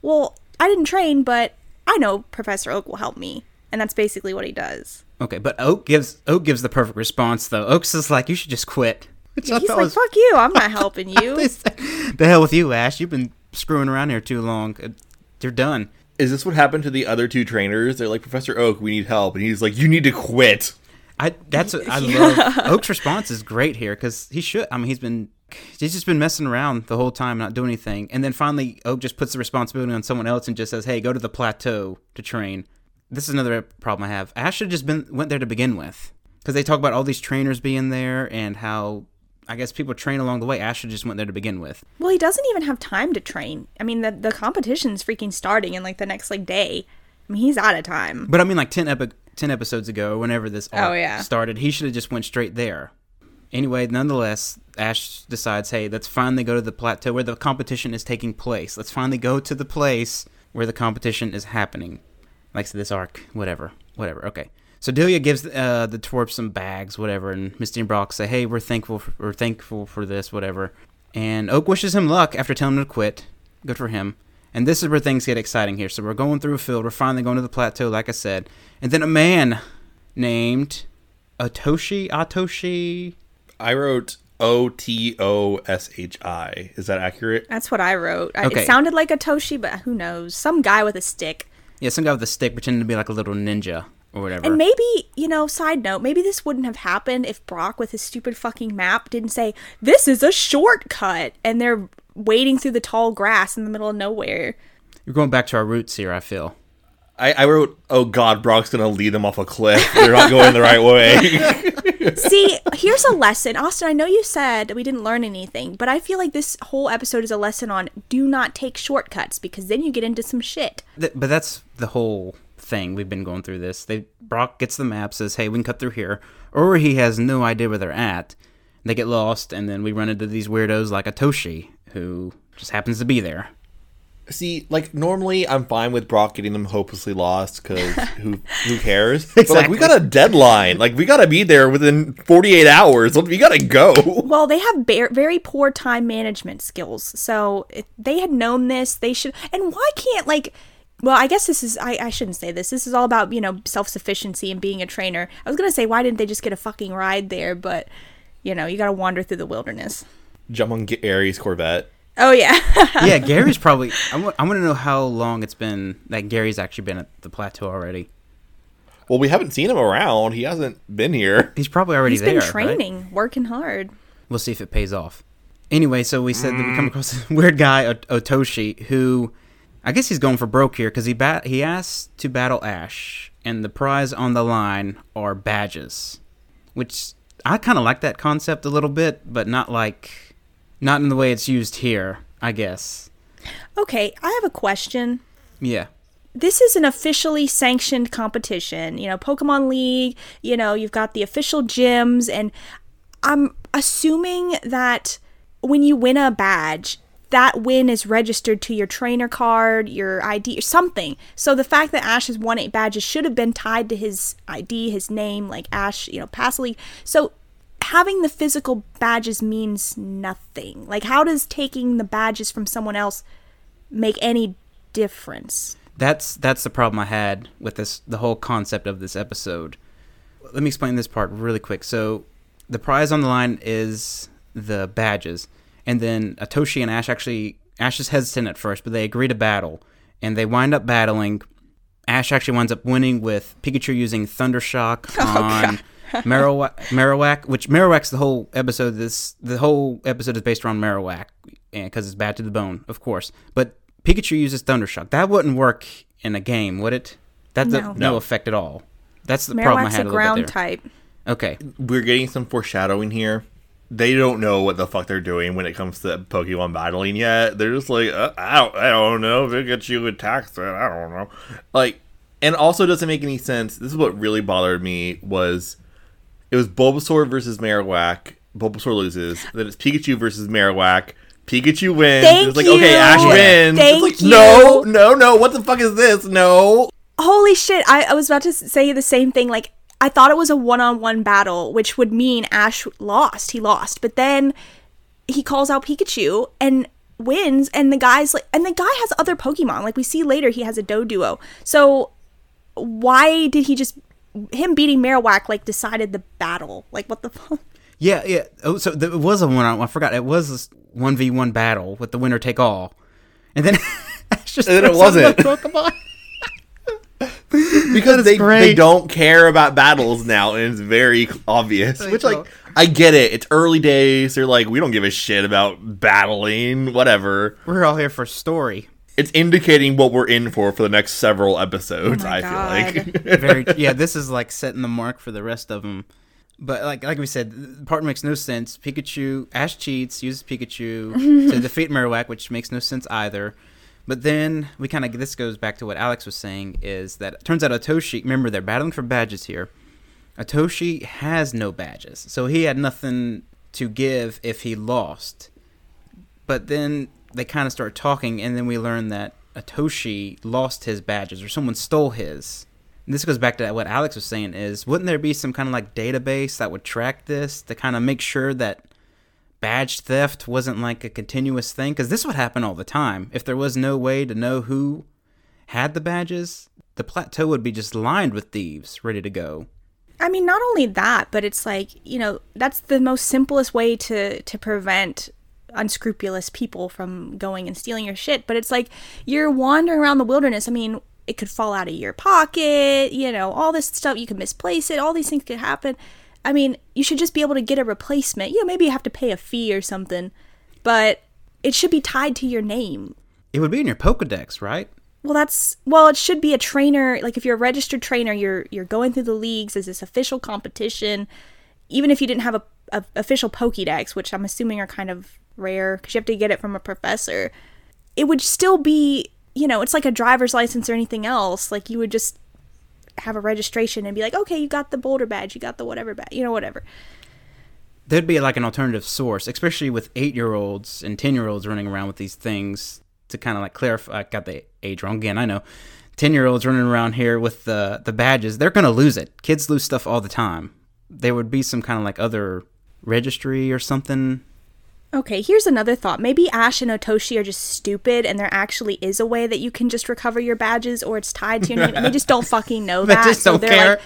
well, I didn't train, but I know Professor Oak will help me, and that's basically what he does. Okay, but Oak gives Oak gives the perfect response though. Oak's is like, "You should just quit." Which I He's like, was- "Fuck you! I'm not helping you." the hell with you, Ash. You've been screwing around here too long. Uh, You're done. Is this what happened to the other two trainers? They're like, Professor Oak, we need help. And he's like, you need to quit. I that's what I love. Oak's response is great here because he should. I mean, he's been he's just been messing around the whole time, not doing anything, and then finally Oak just puts the responsibility on someone else and just says, "Hey, go to the plateau to train." this is another problem I have. Ash should have just been went there to begin with, because they talk about all these trainers being there and how I guess people train along the way. Ash should just went there to begin with. Well, he doesn't even have time to train. I mean, the the competition's freaking starting in like the next like day. I mean, he's out of time. But I mean, like 10, epi- 10 episodes ago, whenever this oh, arc Oh, yeah. started, he should have just went straight there. Anyway, nonetheless, Ash decides, hey, let's finally go to the plateau where the competition is taking place. Let's finally go to the place where the competition is happening. Like this arc, whatever, whatever. Okay. So Delia gives uh, the twerp some bags, whatever, and Misty and Brock say, "Hey, we're thankful, for, we're thankful for this, whatever." And Oak wishes him luck after telling him to quit. Good for him. And this is where things get exciting here. So we're going through a field. We're finally going to the plateau, like I said. And then a man named Atoshi Atoshi. I wrote O T O S H I. Is that accurate? That's what I wrote. Okay. It sounded like Atoshi, but who knows? Some guy with a stick. Yeah, some guy with a stick pretending to be like a little ninja or whatever. And maybe, you know, side note, maybe this wouldn't have happened if Brock with his stupid fucking map didn't say, this is a shortcut. And they're wading through the tall grass in the middle of nowhere. You're going back to our roots here, I feel. I, I wrote, "Oh God, Brock's gonna lead them off a cliff. They're not going the right way." See, here's a lesson. Austin, I know you said we didn't learn anything, but I feel like this whole episode is a lesson on do not take shortcuts because then you get into some shit. Th- but that's the whole thing. We've been going through this. They Brock gets the map, says, "Hey, we can cut through here," or he has no idea where they're at. They get lost, and then we run into these weirdos like Atoshi, who just happens to be there. See, like normally I'm fine with Brock getting them hopelessly lost because who who cares? But like we got a deadline. Like we gotta be there within 48 hours. We gotta go. Well, they have ba- very poor time management skills. So if they had known this, they should. And why can't like? Well, I guess this is. I, I shouldn't say this. This is all about you know self sufficiency and being a trainer. I was gonna say why didn't they just get a fucking ride there? But you know you got to wander through the wilderness. Jump on Gary's Corvette. Oh yeah. yeah, Gary's probably. I want to know how long it's been that Gary's actually been at the plateau already. Well, we haven't seen him around. He hasn't been here. He's probably already He's there. He's been right? training, working hard. We'll see if it pays off. Anyway, so we said that we mm. come across this weird guy, Ot- Otoshi, who I guess he's going for broke here because he bat- he asked to battle Ash, and the prize on the line are badges, which I kind of like that concept a little bit, but not like not in the way it's used here. I guess. Okay, I have a question. Yeah. this is an officially sanctioned competition. You know, Pokemon League, you know, you've got the official gyms, and I'm assuming that when you win a badge, that win is registered to your trainer card, your ID, or something. So the fact that Ash has won eight badges should have been tied to his ID, his name, like Ash, you know, pass the league. So having the physical badges means nothing. Like, how does taking the badges from someone else make any difference? That's that's the problem I had with this the whole concept of this episode. Let me explain this part really quick. So the prize on the line is the badges, and then Atoshi and Ash actually Ash is hesitant at first, but they agree to battle, and they wind up battling. Ash actually winds up winning with Pikachu using Thunder Thundershock oh, on Marowak, Marowak, which Marowak's the whole episode. This the whole episode is based around Marowak, eh, because it's bad to the bone, of course. But Pikachu uses Thundershock. That wouldn't work in a game, would it? That's No. no. No. no effect at all. That's the problem I Marowak's had a a, ground there. type. Okay, We're getting some foreshadowing here. They don't know what the fuck they're doing when it comes to Pokemon battling yet. They're just like, uh, I, don't, I don't know. Pikachu attacks it. I don't know. Like, and also doesn't make any sense. This is what really bothered me was it was Bulbasaur versus Marowak. Bulbasaur loses. Then it's Pikachu versus Marowak. Pikachu wins. Thank it's like, you. okay, Ash wins. Thank it's like, no, you. no, no. What the fuck is this? No. Holy shit! I, I was about to say the same thing. Like I thought it was a one-on-one battle, which would mean Ash lost. He lost, but then he calls out Pikachu and wins, and the guy's like, and the guy has other Pokemon. Like we see later, he has a Doduo. So why did he just him beating Marowak like decided the battle? Like what the fuck? yeah, yeah. Oh, so it was a one. On I forgot. It was a one v one battle with the winner take all, and then Ash just And then it throws out wasn't. the Pokemon. because they, great. they don't care about battles now and it's very obvious which like don't. i get it it's early days they're like we don't give a shit about battling whatever We're all here for story. It's indicating what we're in for for the next several episodes. Oh my I feel like. Very yeah. This is like setting the mark for the rest of them. But like like we said, the part makes no sense. Pikachu Ash cheats, uses Pikachu to defeat Marowak, which makes no sense either. But then we kind of this goes back to what Alex was saying is that turns out Otoshi. Remember, they're battling for badges here. Otoshi has no badges, so he had nothing to give if he lost. But then they kind of start talking, and then we learn that Atoshi lost his badges, or someone stole his. And this goes back to what Alex was saying: is wouldn't there be some kind of like database that would track this to kind of make sure that badge theft wasn't like a continuous thing? Because this would happen all the time. If there was no way to know who had the badges, the plateau would be just lined with thieves ready to go. I mean, not only that, but it's like you know that's the most simplest way to to prevent unscrupulous people from going and stealing your shit. But it's like you're wandering around the wilderness. I mean, it could fall out of your pocket. You know, all this stuff. You could misplace it. All these things could happen. I mean, you should just be able to get a replacement. You know, maybe you have to pay a fee or something, but it should be tied to your name. It would be in your Pokedex, right? Well, that's well. It should be a trainer. Like if you're a registered trainer, you're you're going through the leagues as this official competition. Even if you didn't have a, a official Pokédex, which I'm assuming are kind of rare because you have to get it from a professor, it would still be you know it's like a driver's license or anything else. Like you would just have a registration and be like, okay, you got the Boulder badge, you got the whatever badge, you know, whatever. There'd be like an alternative source, especially with eight year olds and 10 year olds running around with these things to kind of like clarify. I got the age wrong again, I know. 10 year olds running around here with the, the badges, they're going to lose it. Kids lose stuff all the time. There would be some kind of like other registry or something. Okay, here's another thought. Maybe Ash and Otoshi are just stupid and there actually is a way that you can just recover your badges or it's tied to your name and they just don't fucking know that. They just don't they're care. like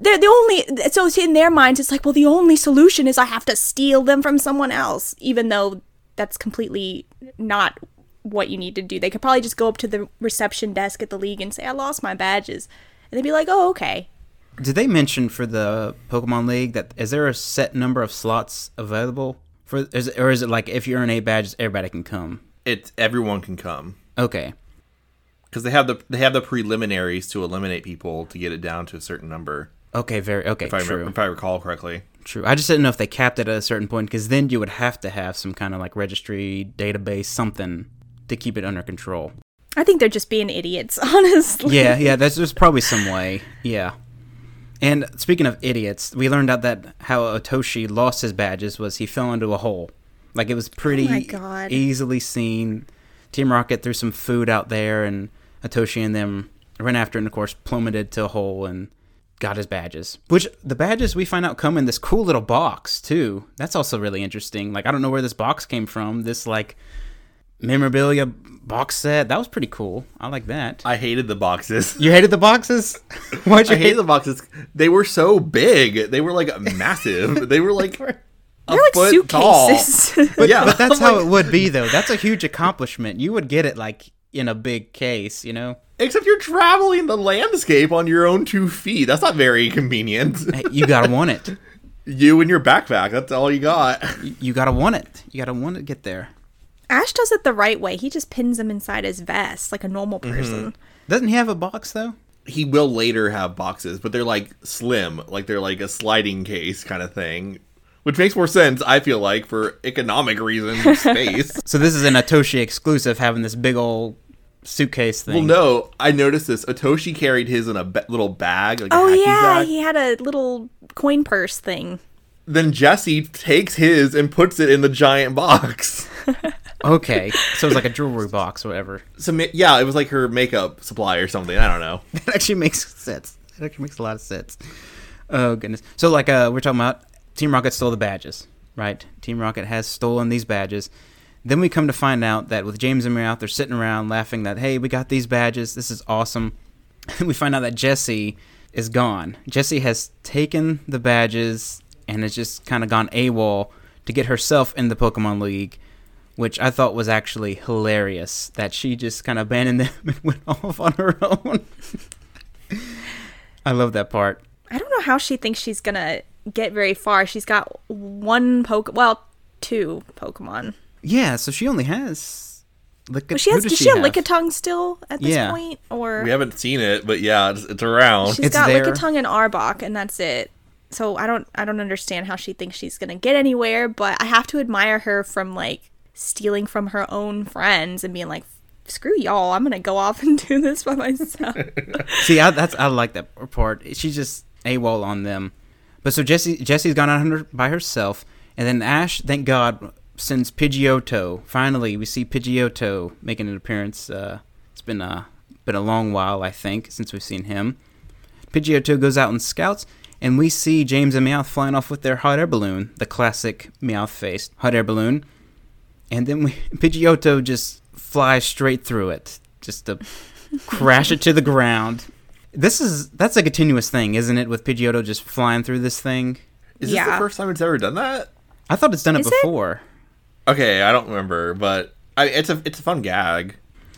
they're the only so in their minds it's like, well the only solution is I have to steal them from someone else, even though that's completely not what you need to do. They could probably just go up to the reception desk at the league and say, I lost my badges. And they'd be like, Oh, okay. Did they mention for the Pokemon League that is there a set number of slots available for, is it, or is it like if you earn eight badges, everybody can come? It's everyone can come Okay, because they have the they have the preliminaries to eliminate people to get it down to a certain number. okay, very okay, If I true. remember, if I recall correctly. True. I just didn't know if they capped it at a certain point because then you would have to have some kind of like registry database, something to keep it under control. I think they're just being idiots, honestly. Yeah, yeah. That's there's probably some way. Yeah. And speaking of idiots, we learned out that how Otoshi lost his badges was he fell into a hole. Like it was pretty Oh God. easily seen. Team Rocket threw some food out there, and Otoshi and them ran after, and of course plummeted to a hole and got his badges. Which the badges we find out come in this cool little box too. That's also really interesting. Like I don't know where this box came from. This like memorabilia box set. That was pretty cool. I like that. I hated the boxes. You hated the boxes? Why'd you I hated the boxes. They were so big. They were like massive. they were like a They're like foot tall. suitcases. yeah, But that's how it would be, though. That's a huge accomplishment. You would get it like in a big case, you know. Except you're traveling the landscape on your own two feet. That's not very convenient. Hey, You gotta want it. you and your backpack. That's all you got. You- You gotta want it. You gotta want to get there. Ash does it the right way. He just pins them inside his vest like a normal Mm-hmm. person. Doesn't he have a box though? He will later have boxes, but they're like slim, like they're like a sliding case kind of thing. Which makes more sense, I feel like, for economic reasons of space. So this is an Atoshi exclusive, having this big old suitcase thing. well, no, I noticed this. Atoshi carried his in a ba- little bag, like Oh hacky yeah, sack. he had a little coin purse thing. Then Jesse takes his and puts it in the giant box. Okay, so it was like a jewelry box or whatever. So yeah, it was like her makeup supply or something. I don't know. That actually makes sense. That actually makes a lot of sense. Oh goodness. So like uh we're talking about Team Rocket stole the badges, right? Team Rocket has stolen these badges. Then we come to find out that with James and Meowth, out there sitting around laughing that hey, we got these badges. This is awesome. we find out that Jesse is gone. Jesse has taken the badges and has just kind of gone AWOL to get herself in the Pokemon League, which I thought was actually hilarious. That she just kind of abandoned them and went off on her own. I love that part. I don't know how she thinks she's gonna get very far. She's got one poke, well, two Pokemon. Yeah, so she only has Lick- But she has. does Does she have have? Lickitung still at this Yeah. point, or We haven't seen it, but yeah, it's, it's around. she's It's got there. Lickitung and Arbok, and that's it. So I don't. I don't understand how she thinks she's gonna get anywhere. But I have to admire her from like stealing from her own friends and being like, "Screw y'all! I'm gonna go off and do this by myself." See, I, that's I like that part. She's just AWOL on them. But so Jesse Jesse's gone out her, by herself, and then Ash, thank God, sends Pidgeotto. Finally, we see Pidgeotto making an appearance. Uh, it's been a been a long while, I think, since we've seen him. Pidgeotto goes out and scouts, and we see James and Meowth flying off with their hot air balloon, the classic Meowth faced hot air balloon. And then we Pidgeotto just flies straight through it, just to crash it to the ground. This is that's a continuous thing, isn't it? With Pidgeotto just flying through this thing. Is this the first time it's ever done that? I thought it's done it Is it? before. Okay, I don't remember, but I, it's a it's a fun gag.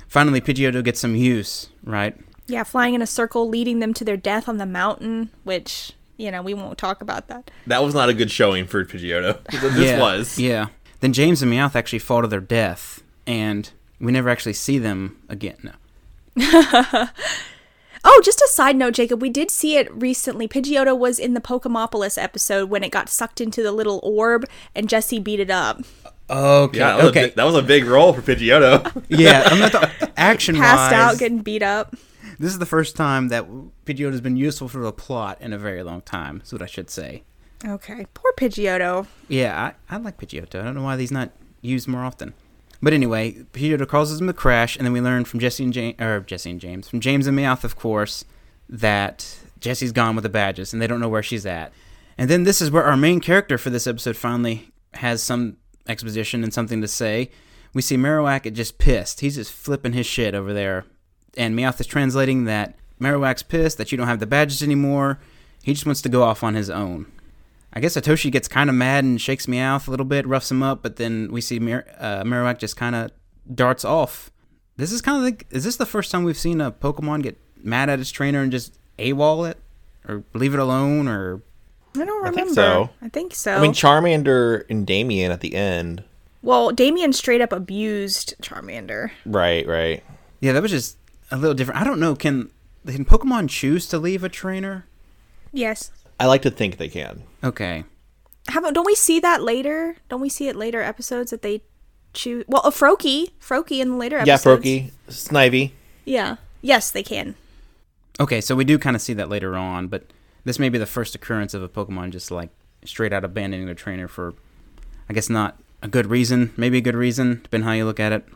Finally, Pidgeotto gets some use, right? yeah, flying in a circle, leading them to their death on the mountain, which you know we won't talk about that. That was not a good showing for Pidgeotto. this yeah, was. Yeah. Then James and Meowth actually fall to their death, and we never actually see them again. No. Oh, just a side note, Jacob, we did see it recently. Pidgeotto was in the Pokemopolis episode when it got sucked into the little orb and Jesse beat it up. Okay. Yeah, that was, a okay. big, that was a big role for Pidgeotto. yeah. I'm not th- action Passed out, wise. getting beat up. This is the first time that Pidgeotto has been useful for the plot in a very long time. Is what I should say. Okay, poor Pidgeotto. Yeah, I, I like Pidgeotto. I don't know why he's not used more often. But anyway, Pidgeotto causes him a crash, and then we learn from Jesse and James, or Jesse and James, from James and Meowth, of course, that Jesse's gone with the badges, and they don't know where she's at. And then this is where our main character for this episode finally has some exposition and something to say. We see Marowak just pissed. He's just flipping his shit over there. And Meowth is translating that Marowak's pissed that you don't have the badges anymore. He just wants to go off on his own. I guess Satoshi gets kind of mad and shakes Meowth a little bit, roughs him up, but then we see Mar- uh, Marowak just kind of darts off. This is kind of like, is this the first time we've seen a Pokemon get mad at its trainer and just AWOL it? Or leave it alone? Or. I don't remember. I think remember. so. I think so. I mean, Charmander and Damien at the end. well, Damien straight up abused Charmander. Right, right. Yeah, that was just a little different. I don't know. Can, can Pokemon choose to leave a trainer? Yes. I like to think they can. Okay. Haven't don't we see that later? Don't we see it later episodes that they choose? Well, a Froakie, Froakie in the later episodes. Yeah, episodes. Froakie, Snivy. Yeah. Yes, they can. Okay, so we do kind of see that later on, but this may be the first occurrence of a Pokemon just like straight out abandoning their trainer for, I guess, not a good reason. Maybe a good reason, depending how you look at it.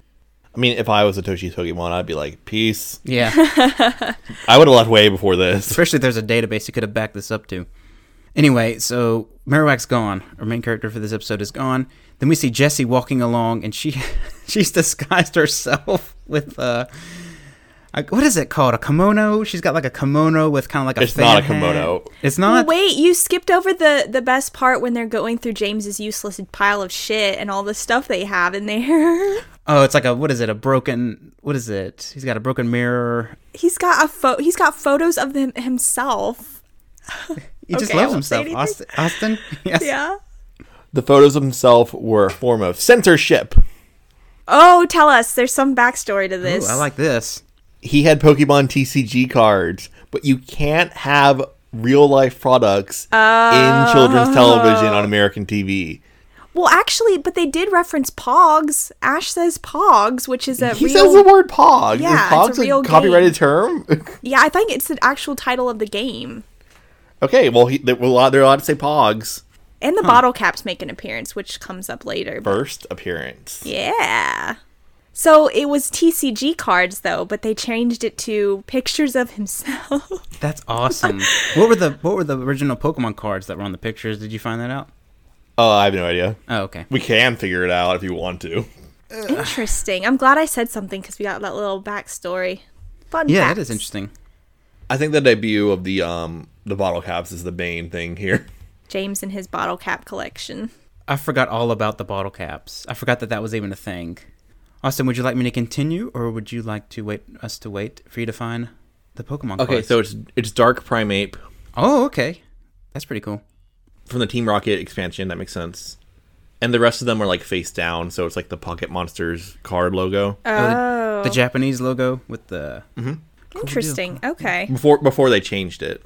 I mean, if I was Satoshi's Pokemon, I'd be like, peace. Yeah. I would have left way before this. Especially if there's a database you could have backed this up to. Anyway, so Marowak's gone. Our main character for this episode is gone. Then we see Jessie walking along, and she she's disguised herself with uh, like, what is it called? A kimono? She's got like a kimono with kind of like a. It's not a kimono. hat. It's not. Wait, you skipped over the the best part when they're going through James's useless pile of shit and all the stuff they have in there. Oh, it's like a what is it? A broken what is it? He's got a broken mirror. he's got a pho- he's got photos of him- himself. He just Okay, loves himself. Austin. Austin. Yes. Yeah. The photos of himself were a form of censorship. Oh, tell us. There's some backstory to Ooh, this. I like this. He had Pokemon TCG cards, but you can't have real life products in children's television on oh. American TV. Well, actually, but they did reference Pogs. Ash says Pogs, which is a He real. says the word Pog. Yeah, Is Pog's it's a real copyrighted term? yeah, I think it's the actual title of the game. okay, well, he, they're, allowed, they're allowed to say Pogs. And the bottle caps make an appearance, which comes up later. but- First appearance. Yeah. So it was TCG cards though, but they changed it to pictures of himself. That's awesome. what were the what were the original Pokemon cards that were on the pictures? Did you find that out? Oh, I have no idea. Oh, okay. We can figure it out if you want to. Interesting. I'm glad I said something because we got that little backstory. Fun. Yeah, facts. that is interesting. I think the debut of the um the bottle caps is the main thing here. James and his bottle cap collection. I forgot all about the bottle caps. I forgot that that was even a thing. Austin, would you like me to continue, or would you like to wait us to wait for you to find the Pokemon Okay, cards? so it's it's Dark Primeape oh, okay, that's pretty cool. From the Team Rocket expansion. That makes sense. and the rest of them are like face down, so it's like the Pocket Monsters card logo Oh, The Japanese logo with the. Mm-hmm. interesting. Okay. before before they changed it.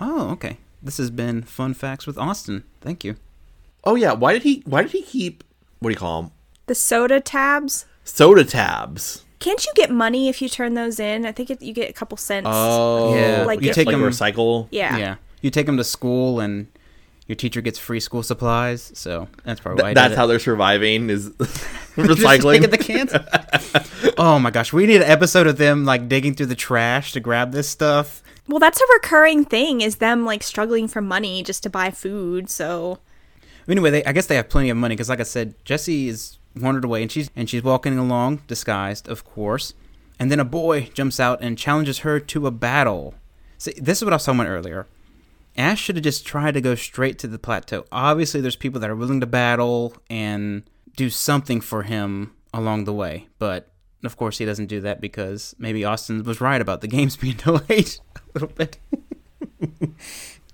Oh, okay. This has been Fun Facts with Austin. Thank you. Oh yeah, why did he why did he keep what do you call them The soda tabs. soda tabs? Can't you get money if you turn those in? I think it, you get a couple cents. Oh, Yeah, Like you if take like them. recycle. yeah. Yeah, you take them to school, and your teacher gets free school supplies. So that's probably why. Th- he that's did how it. they're surviving is recycling. pick at the cans. oh my gosh, we need an episode of them like digging through the trash to grab this stuff. Well, that's a recurring thing is them like struggling for money just to buy food. So Anyway, they, I guess they have plenty of money because, like I said, Jesse is wandered away, and she's and she's walking along disguised, of course. And then a boy jumps out and challenges her to a battle. See, this is what I was talking about earlier. Ash should have just tried to go straight to the plateau. Obviously, there's people that are willing to battle and do something for him along the way, but of course he doesn't do that because maybe Austin was right about the games being delayed a little bit.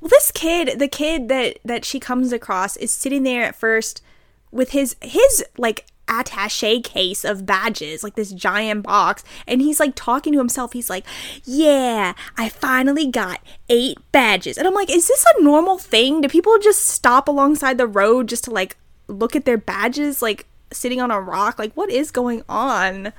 Well, this kid, the kid that that she comes across, is sitting there at first with his his like attaché case of badges, like this giant box, and he's like talking to himself. He's like, "Yeah, I finally got eight badges," and I'm like, "Is this a normal thing? Do people just stop alongside the road just to like look at their badges, like sitting on a rock? Like, what is going on?"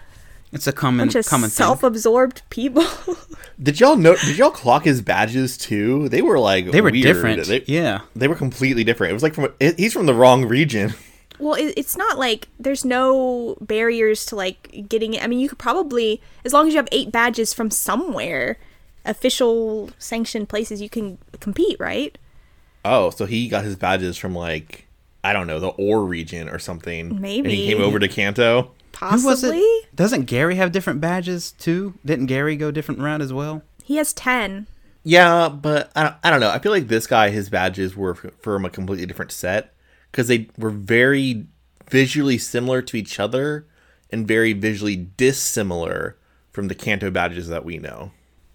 It's a common Bunch of common self-absorbed people. Did y'all know? Did y'all clock his badges too? They were like They were weird. different. They, yeah. they were completely different. It was like from it- he's from the wrong region. Well, it, it's not like there's no barriers to like getting it. I mean, you could probably, as long as you have eight badges from somewhere, official sanctioned places, you can compete, right? Oh, so he got his badges from like I don't know the Orre region or something. And Maybe. he came over to Kanto. Possibly. Who was it? Doesn't Gary have different badges too? Didn't Gary go different route as well? He has 10. Yeah, but I don't, I don't know. I feel like this guy, his badges were f- from a completely different set because they were very visually similar to each other and very visually dissimilar from the Kanto badges that we know.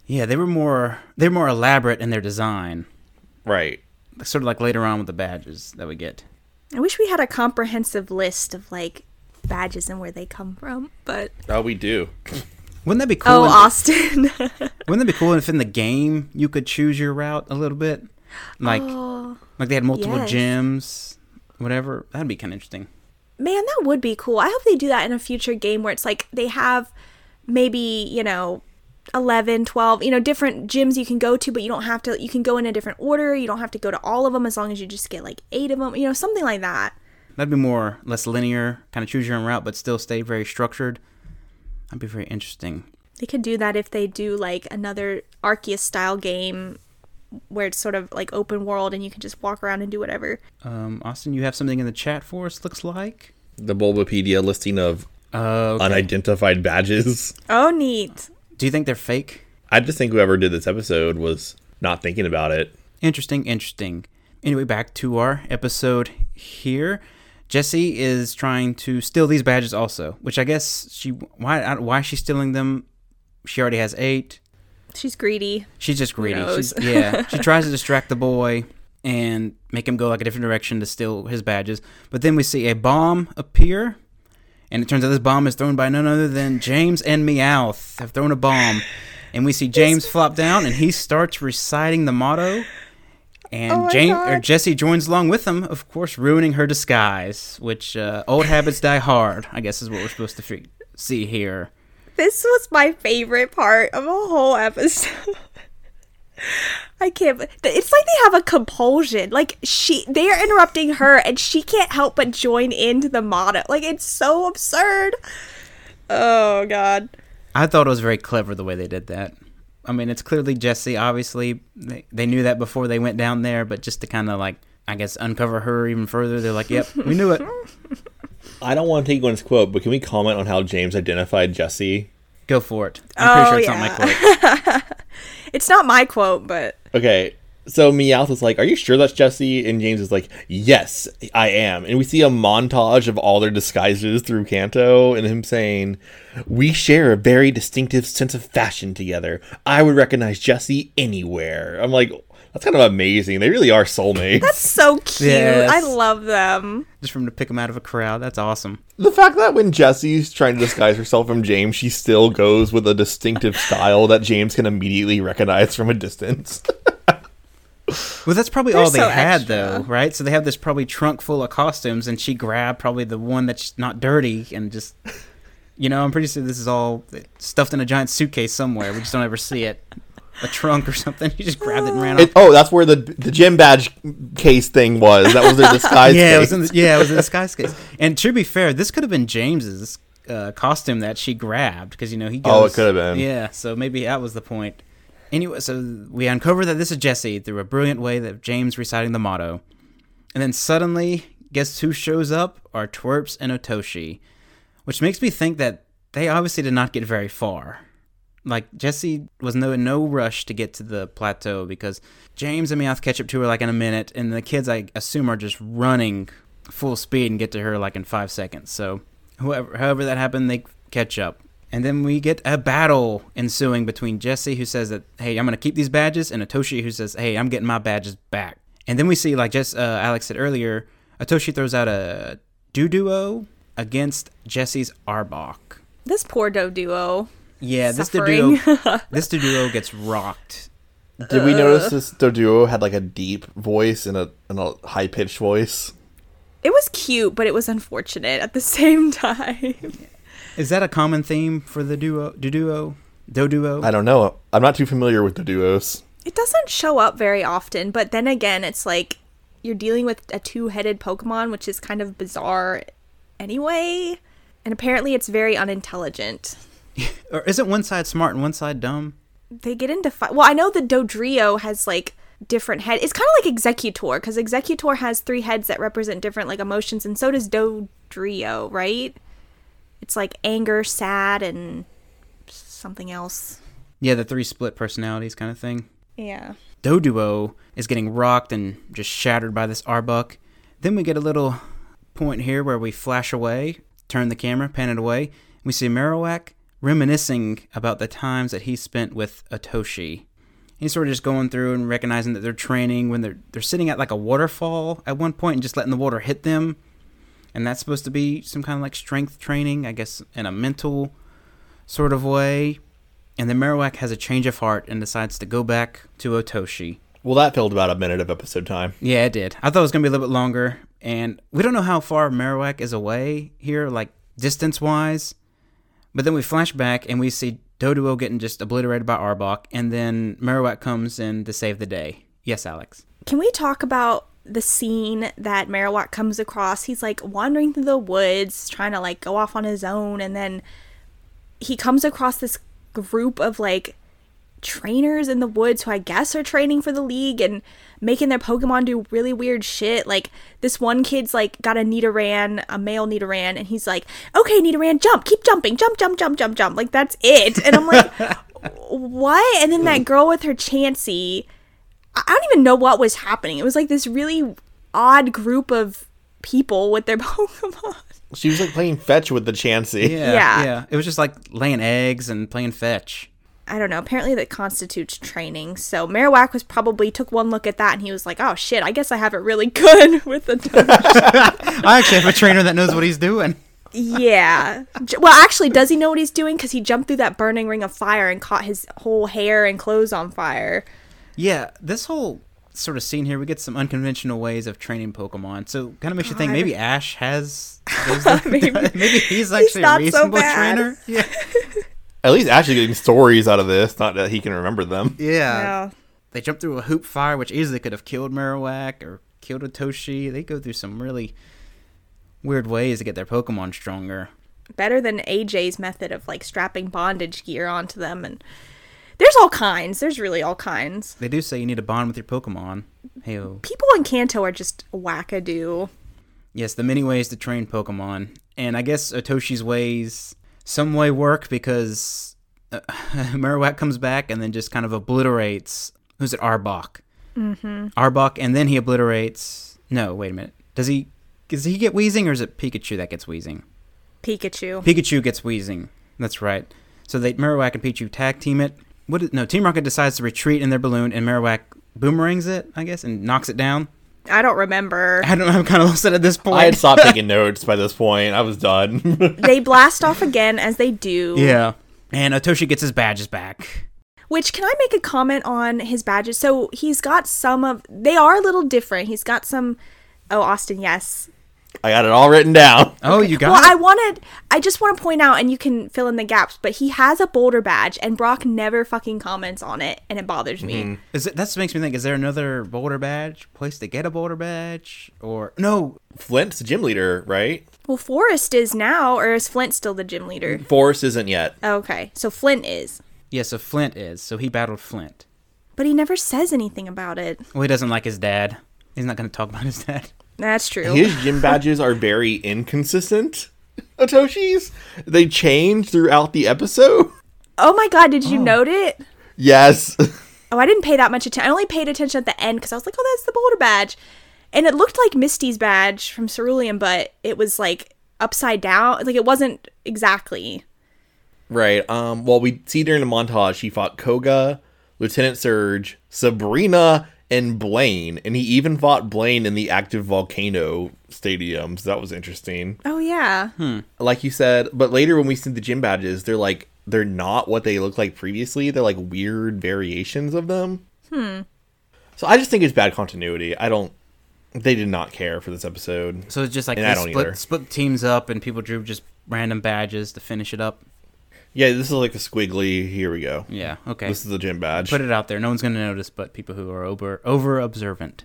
Yeah, they were more they were more elaborate in their design. Right. Sort of like later on with the badges that we get. I wish we had a comprehensive list of like badges and where they come from, but. Oh, we do. Wouldn't that be cool? Oh, if- Austin. wouldn't that be cool if in the game you could choose your route a little bit? Like oh, like they had multiple Oh, yes. gyms, whatever. That'd be kind of interesting. Man, that would be cool. I hope they do that in a future game where it's like they have maybe, you know, 11, 12, you know, different gyms you can go to, but you don't have to, you can go in a different order. You don't have to go to all of them as long as you just get like eight of them, you know, something like that. That'd be more less linear, kind of choose your own route, but still stay very structured. That'd be very interesting. They could do that if they do like another Arceus style game where it's sort of like open world and you can just walk around and do whatever. Um, Austin, you have something in the chat for us. Looks like. The Bulbapedia listing of Uh, okay. unidentified badges. Oh, neat. Do you think they're fake? I just think whoever did this episode was not thinking about it. Interesting, interesting. Anyway, back to our episode here. Jesse is trying to steal these badges also, which I guess she why why is she stealing them? She already has eight. She's greedy. She's just greedy. She's, yeah, she tries to distract the boy and make him go like a different direction to steal his badges. But then we see a bomb appear, and it turns out this bomb is thrown by none other than James and Meowth have thrown a bomb, and we see James flop down, and he starts reciting the motto. And Oh James or Jesse joins along with him, of course, ruining her disguise. Which uh, old habits die hard, I guess, is what we're supposed to see here. This was my favorite part of the whole episode. I can't. It's like they have a compulsion. Like she, they are interrupting her, and she can't help but join into the motto. Like it's so absurd. Oh God. I thought it was very clever the way they did that. I mean, it's clearly Jesse. Obviously, they, they knew that before they went down there, but just to kind of like, I guess, uncover her even further, they're like, "Yep, we knew it." I don't want to take one's quote, but can we comment on how James identified Jesse? Go for it. I'm oh, pretty Oh, sure it's yeah. not my quote. It's not my quote, but Okay, so Meowth is like, "Are you sure that's Jesse?" And James is like, "Yes, I am." And we see a montage of all their disguises through Kanto, and him saying, "We share a very distinctive sense of fashion together. I would recognize Jesse anywhere." I'm like, That's kind of amazing. They really are soulmates. That's so cute. Yes. I love them. Just for him to pick them out of a crowd. That's awesome. the fact that when Jessie's trying to disguise herself from James, she still goes with a distinctive style that James can immediately recognize from a distance. Well, that's probably They're all they so had, extra. though, right? So they have this probably trunk full of costumes, and she grabbed probably the one that's not dirty and just, you know, I'm pretty sure this is all stuffed in a giant suitcase somewhere. We just don't ever see it. A trunk or something. You just grabbed it and ran off. It, oh, that's where the the gym badge case thing was. That was their disguise yeah, it case. was in the, yeah, it was in the disguise case. And to be fair, this could have been James's uh, costume that she grabbed because you know he. Goes, Oh, it could have been. Yeah, so maybe that was the point. Anyway, so we uncover that this is Jesse through a brilliant way that James reciting the motto, and then suddenly, guess who shows up? Are Twerps and Otoshi, which makes me think that they obviously did not get very far. Like Jesse was no in no rush to get to the plateau because James and Meowth catch up to her like in a minute, and the kids I assume are just running full speed and get to her like in five seconds. So whoever, however that happened, they catch up, and then we get a battle ensuing between Jesse who says that hey I'm gonna keep these badges, and Atoshi who says hey I'm getting my badges back. And then we see like just uh, Alex said earlier, Atoshi throws out a Duduo against Jesse's Arbok. This poor Do duo. Yeah, this Suffering. Duduo, this Duduo gets rocked. Did we uh, notice this Doduo had like a deep voice and a and a high pitched voice? It was cute, but it was unfortunate at the same time. Is that a common theme for the duo? Duduo, Doduo. I don't know. I'm not too familiar with the duos. It doesn't show up very often, but then again, it's like you're dealing with a two headed Pokemon, which is kind of bizarre anyway. And apparently, it's very unintelligent. Or isn't one side smart and one side dumb? They get into fight. Well, I know the Dodrio has like different head. It's kind of like Exeggutor because Exeggutor has three heads that represent different like emotions, and so does Dodrio, right? It's like anger, sad, and something else. Yeah, the three split personalities kind of thing. Yeah. Doduo is getting rocked and just shattered by this Arbok. Then we get a little point here where we flash away, turn the camera, pan it away. We see Marowak reminiscing about the times that he spent with Atoshi. He's sort of just going through and recognizing that they're training when they're they're sitting at like a waterfall at one point and just letting the water hit them. And that's supposed to be some kind of like strength training, I guess, in a mental sort of way. And then Marowak has a change of heart and decides to go back to Otoshi. Well, that filled about a minute of episode time. Yeah, it did. I thought it was gonna be a little bit longer, and we don't know how far Marowak is away here, like distance wise. But then we flash back and we see Doduo getting just obliterated by Arbok, and then Marowak comes in to save the day. Yes, Alex. Can we talk about the scene that Marowak comes across? He's like wandering through the woods, trying to like go off on his own, and then he comes across this group of like trainers in the woods who I guess are training for the league and making their Pokemon do really weird shit. Like this one kid's like got a Nidoran, a male Nidoran, and he's like, "Okay, Nidoran, jump, keep jumping, jump, jump, jump, jump, jump." Like that's it. And I'm like, "What?" And then that girl with her Chansey, I I don't even know what was happening. It was like this really odd group of people with their Pokemon. She was like playing fetch with the Chansey. Yeah, Yeah. yeah. It was just like laying eggs and playing fetch. I don't know. Apparently, that constitutes training. So Marowak was probably took one look at that and he was like, "Oh shit, I guess I have it really good with the." I actually have a trainer that knows what he's doing. yeah. Well, actually, does he know what he's doing? Because he jumped through that burning ring of fire and caught his whole hair and clothes on fire. Yeah, this whole sort of scene here, we get some unconventional ways of training Pokemon. So kind of makes you think maybe Ash has. Maybe. maybe he's actually not a so reasonable bad. trainer. Yeah. At least actually getting stories out of this, not that he can remember them. Yeah. Yeah. They jump through a hoop fire, which easily could have killed Marowak or killed Atoshi. They go through some really weird ways to get their Pokemon stronger. Better than AJ's method of like strapping bondage gear onto them, and there's all kinds. There's really all kinds. They do say you need to bond with your Pokemon. Hey, People in Kanto are just wackadoo. yes, the many ways to train Pokemon, and I guess Atoshi's ways some way work because uh, Marowak comes back and then just kind of obliterates. Who's it? Arbok. Mm-hmm. Arbok, and then he obliterates. No, wait a minute. Does he? Does he get wheezing, or is it Pikachu that gets wheezing? Pikachu. Pikachu gets wheezing. That's right. So they Marowak and Pikachu tag team it. What? Is, no, Team Rocket decides to retreat in their balloon, and Marowak boomerangs it, I guess, and knocks it down. I don't remember. I don't know. I'm kind of lost at this point. I had stopped taking notes by this point. I was done. they blast off again as they do. yeah. And Otoshi gets his badges back. Which can I make a comment on his badges? So he's got some of they are a little different. He's got some Oh, Austin, yes. I got it all written down. Oh, you got Well, it? I wanted I just want to point out and you can fill in the gaps, but he has a boulder badge and Brock never fucking comments on it and it bothers me. Mm-hmm. Is it, that makes me think: Is there another boulder badge place to get a boulder badge, or no? Flint's the gym leader, right? Well, Forrest is now or is Flint still the gym leader? Forrest isn't yet. Okay. So Flint is. Yeah, so Flint is. So he battled Flint. But he never says anything about it. Well, he doesn't like his dad. He's not going to talk about his dad. That's true. His gym badges are very inconsistent. Atoshi's. They change throughout the episode. oh my god, did you note it? Yes. Oh, I didn't pay that much attention. I only paid attention at the end because I was like, oh, that's the boulder badge. And it looked like Misty's badge from Cerulean, but it was like upside down. Like it wasn't exactly. right. Um. Well, we see during the montage he fought Koga, Lieutenant Surge, Sabrina, and Blaine, and he even fought Blaine in the active volcano stadium. So that was interesting. Oh, yeah. Like you said, but later when we see the gym badges, they're like they're not what they looked like previously. They're like weird variations of them. Hmm. So I just think it's bad continuity. I don't. They did not care for this episode. So it's just like And I they don't either. split, split teams up, and people drew just random badges to finish it up. Yeah, this is like a squiggly. Here we go. Yeah. Okay. This is the gym badge. Put it out there. No one's going to notice, but people who are over over observant.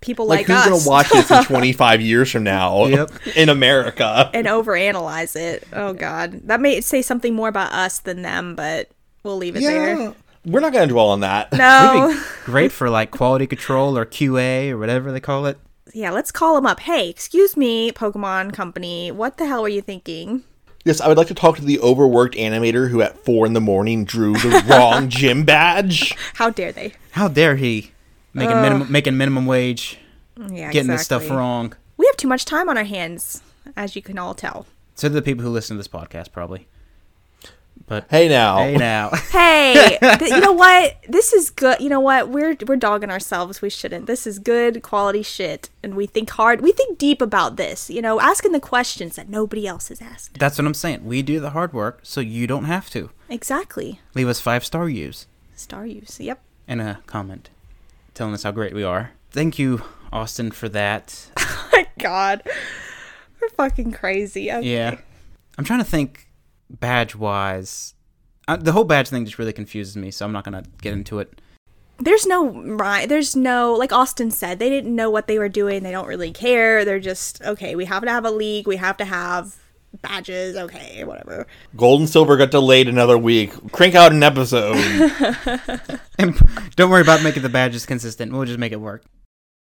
People like, like, who's us. gonna watch this in 25 years from now Yep. in America? and overanalyze it. Oh, God. That may say something more about us than them, but we'll leave it there. we're not gonna dwell on that. No. Great for like quality control or QA or whatever they call it. yeah, let's call them up. Hey, excuse me, Pokemon Company. What the hell were you thinking? Yes, I would like to talk to the overworked animator who at four in the morning drew the wrong gym badge. How dare they? How dare he making minimum making minimum wage, Yeah, getting this stuff wrong. We have too much time on our hands, as you can all tell. So do the people who listen to this podcast probably. But Hey now, hey now, Hey, th- you know what? This is good. You know what? We're we're dogging ourselves. We shouldn't. This is good quality shit, and we think hard. We think deep about this. You know, asking the questions that nobody else has asked. that's what I'm saying. We do the hard work, so you don't have to. Exactly. Leave us five star reviews Staryus. Yep. and a comment telling us how great we are. Thank you, Austin, for that. Oh my God, we're fucking crazy. Okay. Yeah. I'm trying to think badge wise. Uh, the whole badge thing just really confuses me, so I'm not going to get into it. There's no right. There's no like Austin said. They didn't know what they were doing. They don't really care. They're just okay. We have to have a league. We have to have badges. Okay, whatever. Gold and Silver got delayed another week. Crank out an episode. And don't worry about making the badges consistent. We'll just make it work.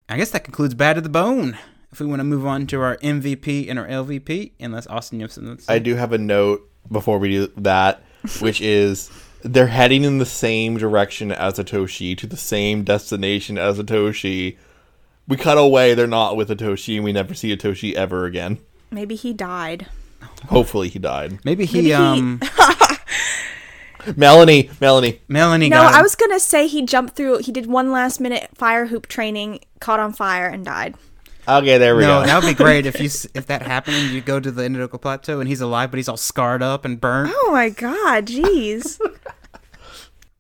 I guess that concludes Bad to the Bone. If we want to move on to our MVP and our LVP, unless Austin, you have something to say. I do have a note before we do that, which is they're heading in the same direction as Atoshi to the same destination as Atoshi. We cut away, they're not with Atoshi, and we never see Atoshi ever again. Maybe he died. Hopefully, he died. Maybe he, Maybe he- um, Melanie, Melanie, Melanie No, got him. I was gonna say he jumped through. He did one last minute fire hoop training, caught on fire, and died. Okay, there we No, go. that would be great if you if that happened and you go to the Indigo Plateau and he's alive, but he's all scarred up and burnt, Oh my god, jeez.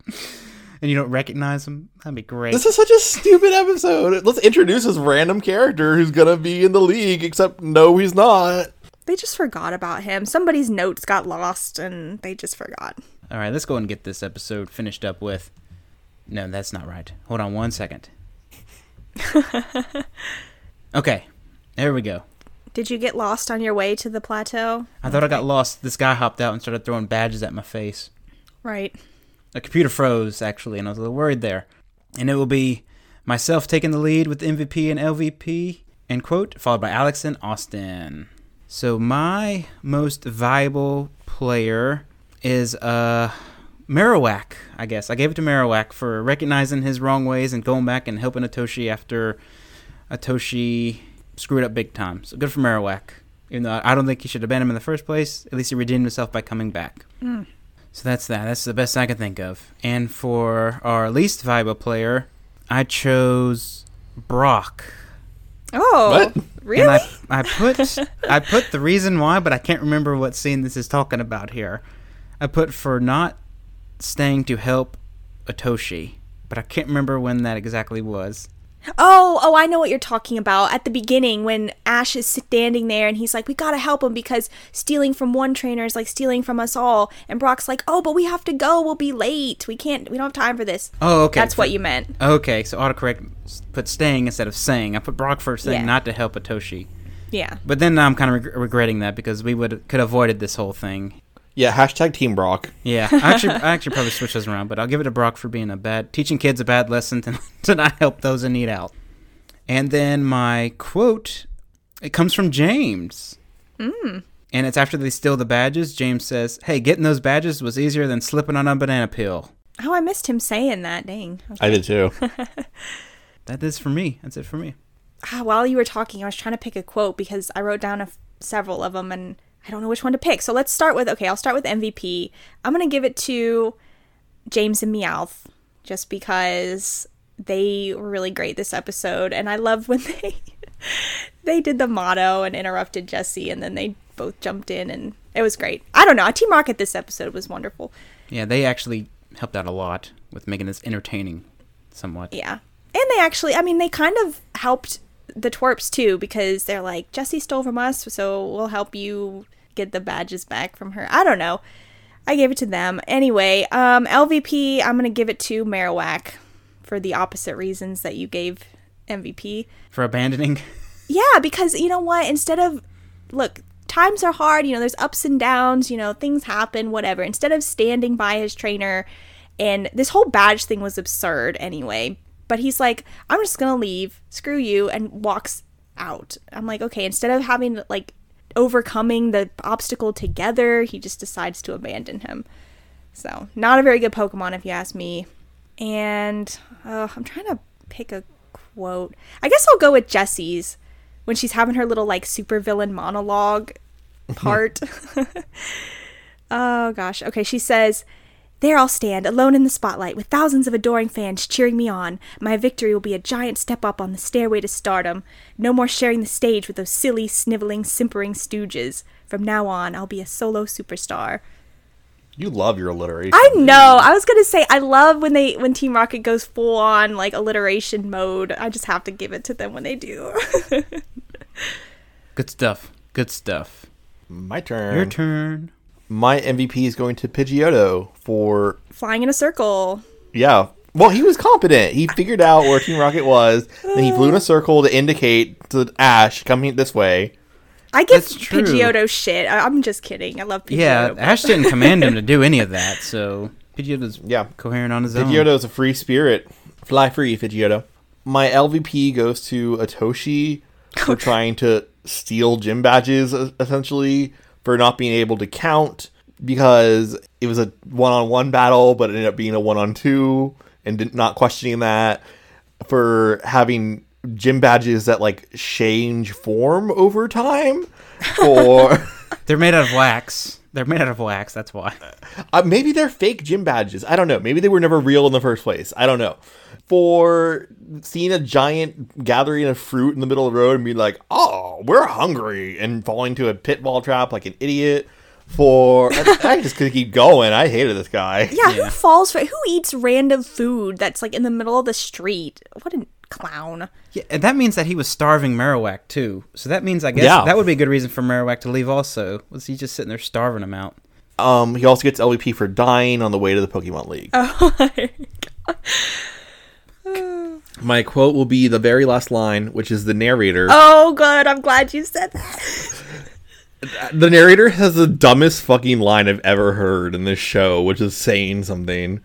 and you don't recognize him. That'd be great. This is such a stupid episode. Let's introduce this random character who's gonna be in the league, except no, he's not. they just forgot about him. Somebody's notes got lost, and they just forgot. All right, let's go and get this episode finished up with. No, that's not right. Hold on one second. okay, there we go. Did you get lost on your way to the plateau? I thought I got lost. This guy hopped out and started throwing badges at my face. Right. The computer froze, actually, and I was a little worried there. And it will be myself taking the lead with MVP and LVP, end quote, followed by Alex and Austin. So my most viable player is uh Marowak, I guess. I gave it to Marowak for recognizing his wrong ways and going back and helping Atoshi after Atoshi screwed up big time. So good for Marowak. Even though I don't think he should have banned him in the first place, at least he redeemed himself by coming back. Hmm. So that's that. That's the best I can think of. And for our least valuable player, I chose Brock. Oh, What? really? And I, I put I put the reason why, but I can't remember what scene this is talking about here. I put for not staying to help Atoshi, but I can't remember when that exactly was. Oh, oh, I know what you're talking about. At the beginning, when Ash is standing there and he's like, "We gotta help him because stealing from one trainer is like stealing from us all." And Brock's like, "Oh, but we have to go. We'll be late. We can't. We don't have time for this." Oh, okay. That's what you meant. Okay, so autocorrect put staying instead of saying. I put Brock first saying Yeah. not to help Atoshi. Yeah. But then I'm kind of reg- regretting that because we would could have avoided this whole thing. Yeah, hashtag Team Brock. Yeah, I actually, I actually probably switch those around, but I'll give it to Brock for being a bad teaching kids a bad lesson to, to not help those in need out. And then my quote, it comes from James. Mm. And it's after they steal the badges. James says, "Hey, getting those badges was easier than slipping on a banana peel." Oh, I missed him saying that. Dang. I did too. That is for me. That's it for me. Ah, while you were talking, I was trying to pick a quote because I wrote down a f- several of them and I don't know which one to pick. So let's start with okay, I'll start with MVP. I'm going to give it to James and Meowth just because they were really great this episode and I love when they they did the motto and interrupted Jesse and then they both jumped in and it was great. I don't know, Team Rocket this episode was wonderful. Yeah, they actually helped out a lot with making this entertaining, somewhat. Yeah. And they actually, I mean, they kind of helped the twerps too because they're like, Jesse stole from us, so we'll help you get the badges back from her. I don't know. I gave it to them. Anyway, um, LVP, I'm going to give it to Marowak for the opposite reasons that you gave MVP. For abandoning. Yeah, because you know what? Instead of, look, times are hard, you know, there's ups and downs, you know, things happen, whatever. Instead of standing by his trainer, and this whole badge thing was absurd anyway, but he's like, I'm just gonna leave, screw you, and walks out. I'm like, okay, instead of having, like, overcoming the obstacle together, he just decides to abandon him. So, not a very good Pokemon, if you ask me. And uh, I'm trying to pick a quote. I guess I'll go with Jesse's when she's having her little like supervillain monologue part. oh gosh. Okay, she says, There I'll stand, alone in the spotlight, with thousands of adoring fans cheering me on. My victory will be a giant step up on the stairway to stardom. No more sharing the stage with those silly, sniveling, simpering stooges. From now on, I'll be a solo superstar. You love your alliteration. I know. I was gonna say I love when they when Team Rocket goes full on like alliteration mode. I just have to give it to them when they do. Good stuff. Good stuff. My turn. Your turn. My MVP is going to Pidgeotto for Flying in a circle. yeah. Well, he was competent. He figured out where Team Rocket was. Then he flew in a circle to indicate to Ash coming this way. I give That's true. Pidgeotto shit. I, I'm just kidding. I love Pidgeotto. Yeah, but- Ash didn't command him to do any of that, so Pidgeotto's Yeah. coherent on his own. Pidgeotto is a free spirit. Fly free, Pidgeotto. My LVP goes to Atoshi for trying to steal gym badges, essentially, for not being able to count because it was a one on one battle, but it ended up being a one on two, and did, not questioning that. For having gym badges that like change form over time, or. They're made out of wax. They're made out of wax. That's why. Uh, maybe they're fake gym badges. I don't know. Maybe they were never real in the first place. I don't know. For seeing a giant gathering of fruit in the middle of the road and being like, "Oh, we're hungry," and falling to a pitfall trap like an idiot. For I, I just could keep going. I hated this guy. Yeah, who falls for who eats random food that's like in the middle of the street? What a clown. Yeah, and that means that he was starving Marowak too. So that means I guess Yeah. that would be a good reason for Marowak to leave. Also, was he just sitting there starving him out? Um, he also gets LVP for dying on the way to the Pokemon League. Oh my quote will be the very last line, which is the narrator. Oh, good. I'm glad you said that. The narrator has the dumbest fucking line I've ever heard in this show, which is saying something.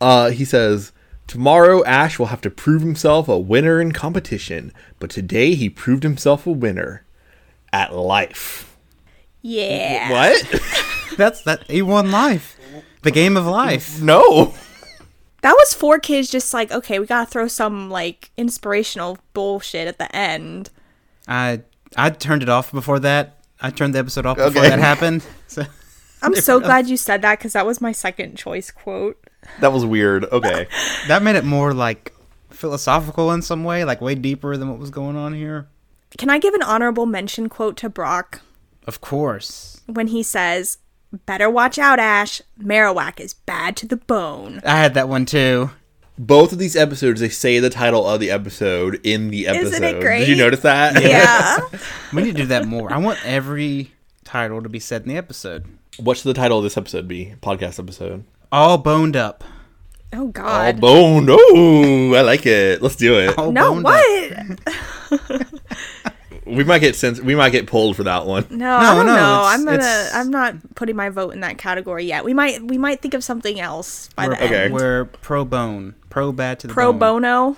Uh, he says, Tomorrow Ash will have to prove himself a winner in competition, but today he proved himself a winner at life. Yeah. What? That's that. He won life, the game of life. no. That was 4Kids just like, okay, we gotta throw some like inspirational bullshit at the end. I I turned it off before that. I turned the episode off before Okay. that happened. So I'm so glad you said that because that was my second choice quote. That was weird. Okay. that made it more like philosophical in some way, like way deeper than what was going on here. Can I give an honorable mention quote to Brock Of course. when he says, Better watch out, Ash. Marowak is bad to the bone. I had that one too. Both of these episodes, they say the title of the episode in the episode. Isn't it great? Did you notice that? Yeah. We need to do that more. I want every title to be said in the episode. What should the title of this episode be? Podcast episode. All boned up. oh, God. All boned. Oh, I like it. Let's do it. All no, boned what? Up. We might get sens- We might get pulled for that one. No, I No, don't no, know. I'm gonna. it's- I'm not putting my vote in that category yet. We might. We might think of something else by We're, the Okay. end. we're pro bone. Pro bad to the Pro bone. bono.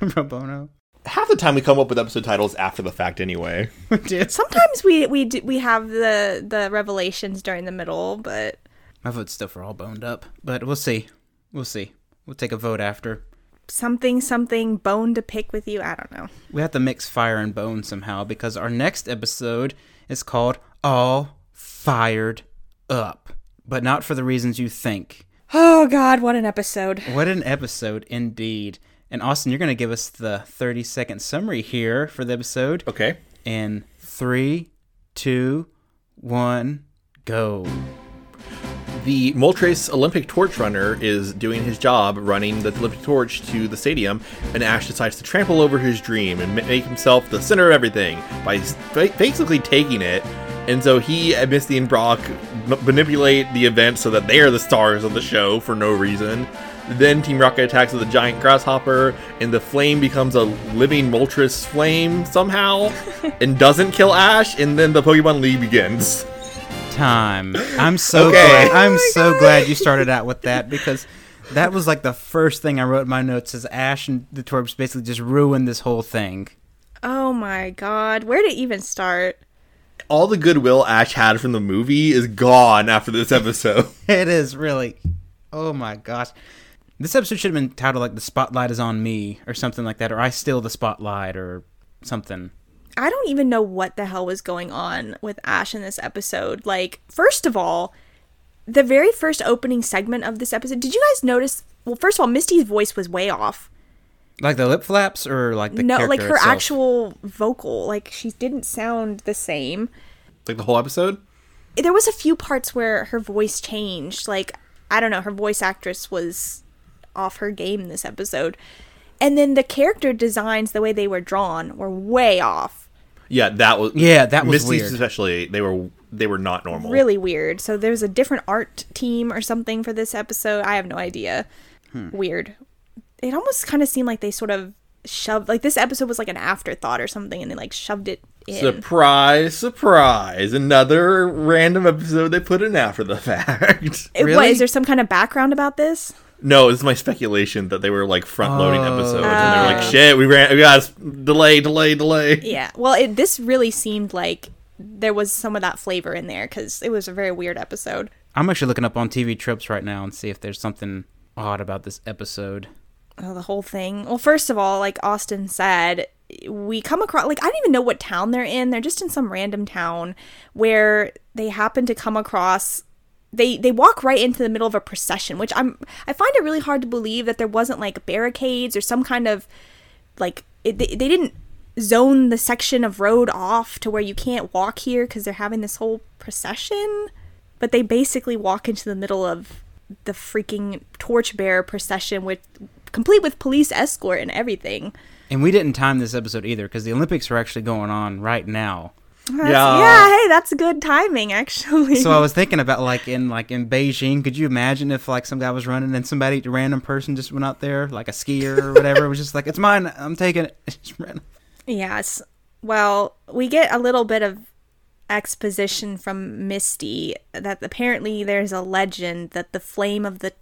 pro bono. Half the time we come up with episode titles after the fact, anyway. Sometimes we we do, we have the the revelations during the middle, but My vote's still for all boned up, but we'll see. We'll see. We'll take a vote after. Something something bone to pick with you. I don't know. We have to mix fire and bone somehow because our next episode is called All Fired Up, but not for the reasons you think. Oh God, what an episode! What an episode indeed. And Austin, you're going to give us the 30 second summary here for the episode. Okay. In three, two, one, go. The Moltres Olympic torch runner is doing his job running the Olympic torch to the stadium, and Ash decides to trample over his dream and make himself the center of everything by basically taking it. And so he and Misty and Brock manipulate the event so that they are the stars of the show for no reason. Then Team Rocket attacks with a giant grasshopper, and the flame becomes a living Moltres flame somehow, and doesn't kill Ash. And then the Pokemon League begins. Time. I'm so Okay. glad. I'm oh so glad you started out with that because that was like the first thing I wrote in my notes is Ash and the Torps basically just ruined this whole thing. Oh my God, where to even start? all the goodwill Ash had from the movie is gone after this episode. It is really. Oh my gosh. This episode should have been titled like "The Spotlight is on Me" or something like that, or "I Steal the Spotlight" or something. I don't even know what the hell was going on with Ash in this episode. Like, first of all, the very first opening segment of this episode, did you guys notice? Well, first of all, Misty's voice was way off. Like the lip flaps, or like the no, character like her itself? actual vocal, like she didn't sound the same. like the whole episode? There was a few parts where her voice changed. Like, I don't know, her voice actress was off her game this episode. And then the character designs, the way they were drawn, were way off. Yeah, that was Yeah, that was Misty's weird. especially they were they were not normal. really weird. So there's a different art team or something for this episode. I have no idea. Hmm. Weird. It almost kind of seemed like they sort of shoved like this episode was like an afterthought or something and they like shoved it in. Surprise, surprise. Another random episode they put in after the fact. It- Really? is there some kind of background about this? No, it's my speculation that they were like front loading Oh. episodes and they're like, oh. shit, we ran we got delay, delay, delay. Yeah. Well, it this really seemed like there was some of that flavor in there cuz it was a very weird episode. I'm actually looking up on TV tropes right now and see if there's something odd about this episode. Oh, the whole thing. Well, first of all, like Austin said, we come across like I don't even know what town they're in. They're just in some random town where they happen to come across they they walk right into the middle of a procession, which I'm I find it really hard to believe that there wasn't like barricades or some kind of like it, they, they didn't zone the section of road off to where you can't walk here because they're having this whole procession but they basically walk into the middle of the freaking torchbearer procession with complete with police escort and everything And we didn't time this episode either because the Olympics are actually going on right now. Yeah. yeah hey that's good timing actually So I was thinking about like in like in Beijing, could you imagine if like some guy was running and somebody, a random person, just went out there, like a skier or whatever, was just like, "It's mine, I'm taking it." Yes. Well, we get a little bit of exposition from Misty that apparently there's a legend that the flame of the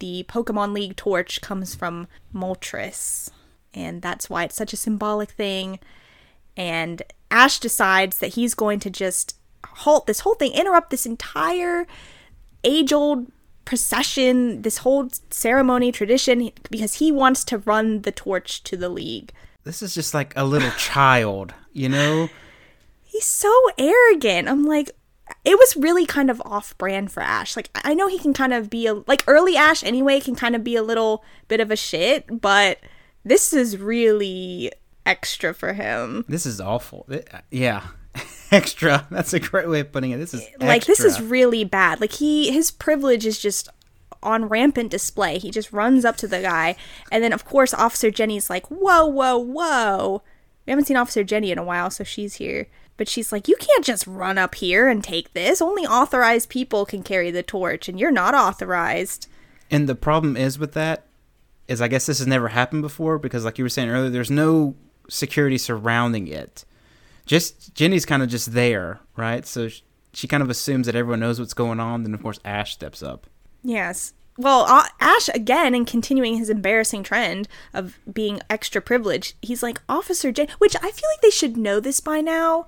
the Pokemon League torch comes from Moltres. And that's why it's such a symbolic thing. And Ash decides that he's going to just halt this whole thing, interrupt this entire age old procession, this whole ceremony tradition, because he wants to run the torch to the league. This is just like a little child, you know? he's so arrogant. I'm like, it was really kind of off brand for Ash. Like, I know he can kind of be a, like, early Ash anyway can kind of be a little bit of a shit, but This is really extra for him. This is awful. It- uh, yeah. extra. That's a great way of putting it. This is Like this is really bad. Like he his privilege is just on rampant display. He just runs up to the guy and then of course Officer Jenny's like, "Whoa, whoa, whoa." We haven't seen Officer Jenny in a while, so she's here. But she's like, "You can't just run up here and take this. Only authorized people can carry the torch and you're not authorized." And the problem is with that is I guess this has never happened before because like you were saying earlier, there's no security surrounding it. Just Jenny's kind of just there, right? So sh- she kind of assumes that everyone knows what's going on. Then of course Ash steps up. Yes. Well, Ash again, and continuing his embarrassing trend of being extra privileged, he's like Officer Jenny, which I feel like they should know this by now.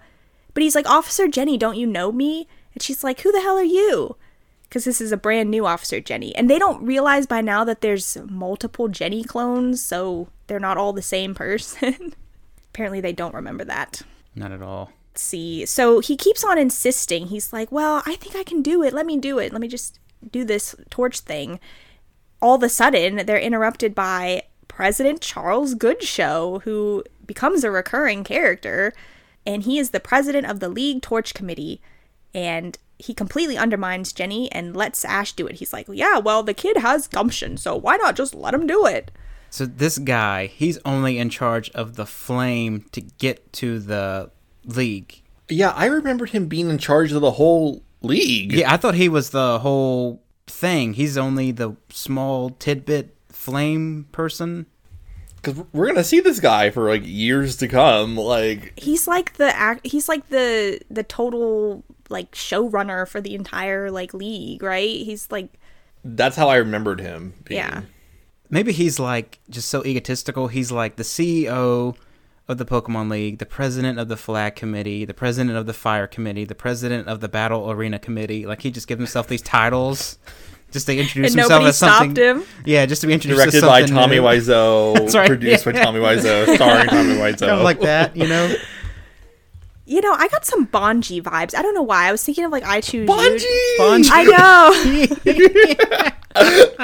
But he's like Officer Jenny, don't you know me? And she's like, Who the hell are you? Because this is a brand new Officer Jenny, and they don't realize by now that there's multiple Jenny clones, so they're not all the same person. Apparently, they don't remember that Not at all. see. So he keeps on insisting. He's like, "Well, I think I can do it. Let me do it. Let me just do this torch thing." All of a sudden, they're interrupted by President Charles Goodshow, who becomes a recurring character, and he is the president of the League Torch Committee, and he completely undermines Jenny and lets Ash do it. He's like, "Yeah, well, the kid has gumption, so why not just let him do it?" So this guy, he's only in charge of the flame to get to the league. Yeah, I remembered him being in charge of the whole league. Yeah, I thought he was the whole thing. He's only the small tidbit flame person. because we're gonna see this guy for like years to come. Like, he's like the act he's like the the total like showrunner for the entire like league right he's like that's how I remembered him. Being. yeah Maybe he's like just so egotistical. He's like the CEO of the Pokemon League, the president of the Flag Committee, the president of the Fire Committee, the president of the Battle Arena Committee. Like he just gives himself these titles just to introduce and himself as something. stopped him Yeah, just to be introduced Directed by something Tommy new. Wiseau, That's right, produced yeah. by Tommy Wiseau, starring Tommy Wiseau. Kind of like that, you know. you know i got some bonji vibes i don't know why i was thinking of like i choose Bonji. you Bungie. i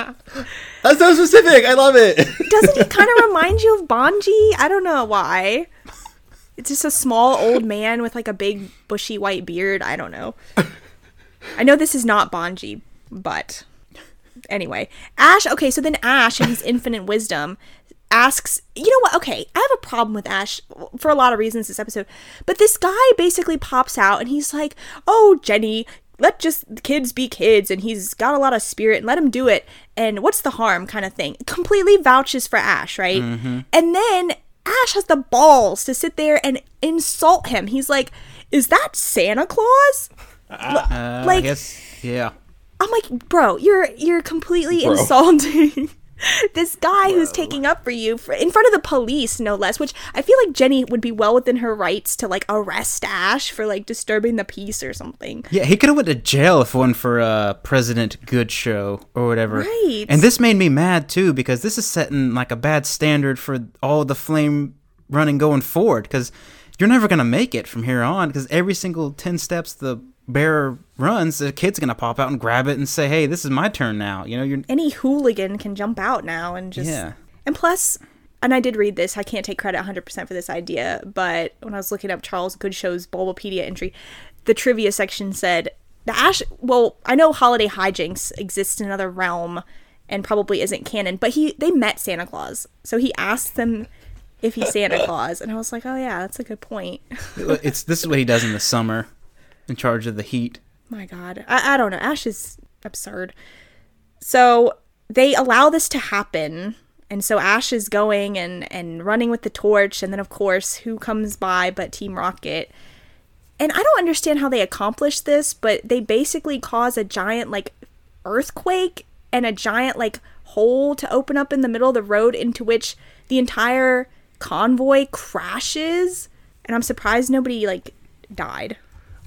know That's so specific. I love it. doesn't he kind of remind you of bonji? I don't know why. It's just a small old man with like a big bushy white beard. I don't know. I know this is not bonji but anyway. Ash okay so then ash in his infinite wisdom asks you know what? Okay i have a problem with ash for a lot of reasons this episode but this guy basically pops out and he's like oh jenny let just kids be kids and he's got a lot of spirit and let him do it and what's the harm kind of thing. Completely vouches for ash right? And then ash has the balls to sit there and insult him. He's like is that santa claus? Uh, I Like- guess, yeah. I'm like, bro, you're you're completely Bro. insulting this guy who's taking up for you for, in front of the police, no less. Which I feel like Jenny would be well within her rights to like arrest Ash for like disturbing the peace or something. Yeah, he could have went to jail if one for uh, President Goodshow or whatever. Right. And this made me mad too because this is setting like a bad standard for all the flame running going forward because you're never gonna make it from here on because every single ten steps the bearer runs, the kid's gonna pop out and grab it and say, "Hey, this is my turn now." You know, you're Any hooligan can jump out now and just Yeah. And plus, and I did read this. I can't take credit 100% for this idea, but when I was looking up Charles Goodshow's Bulbapedia entry, the trivia section said the Ash. Well, I know Holiday Hi-Jynx exist in another realm and probably isn't canon, but he they met Santa Claus, so he asked them if he's Santa Claus, and I was like, oh yeah, that's a good point. it's this is what he does in the summer, in charge of the heat. My God, I, I don't know. Ash is absurd. So they allow this to happen, and so Ash is going and and running with the torch, and then of course, who comes by but Team Rocket? And I don't understand how they accomplish this, but they basically cause a giant like earthquake and a giant like hole to open up in the middle of the road into which the entire convoy crashes. And I'm surprised nobody like died.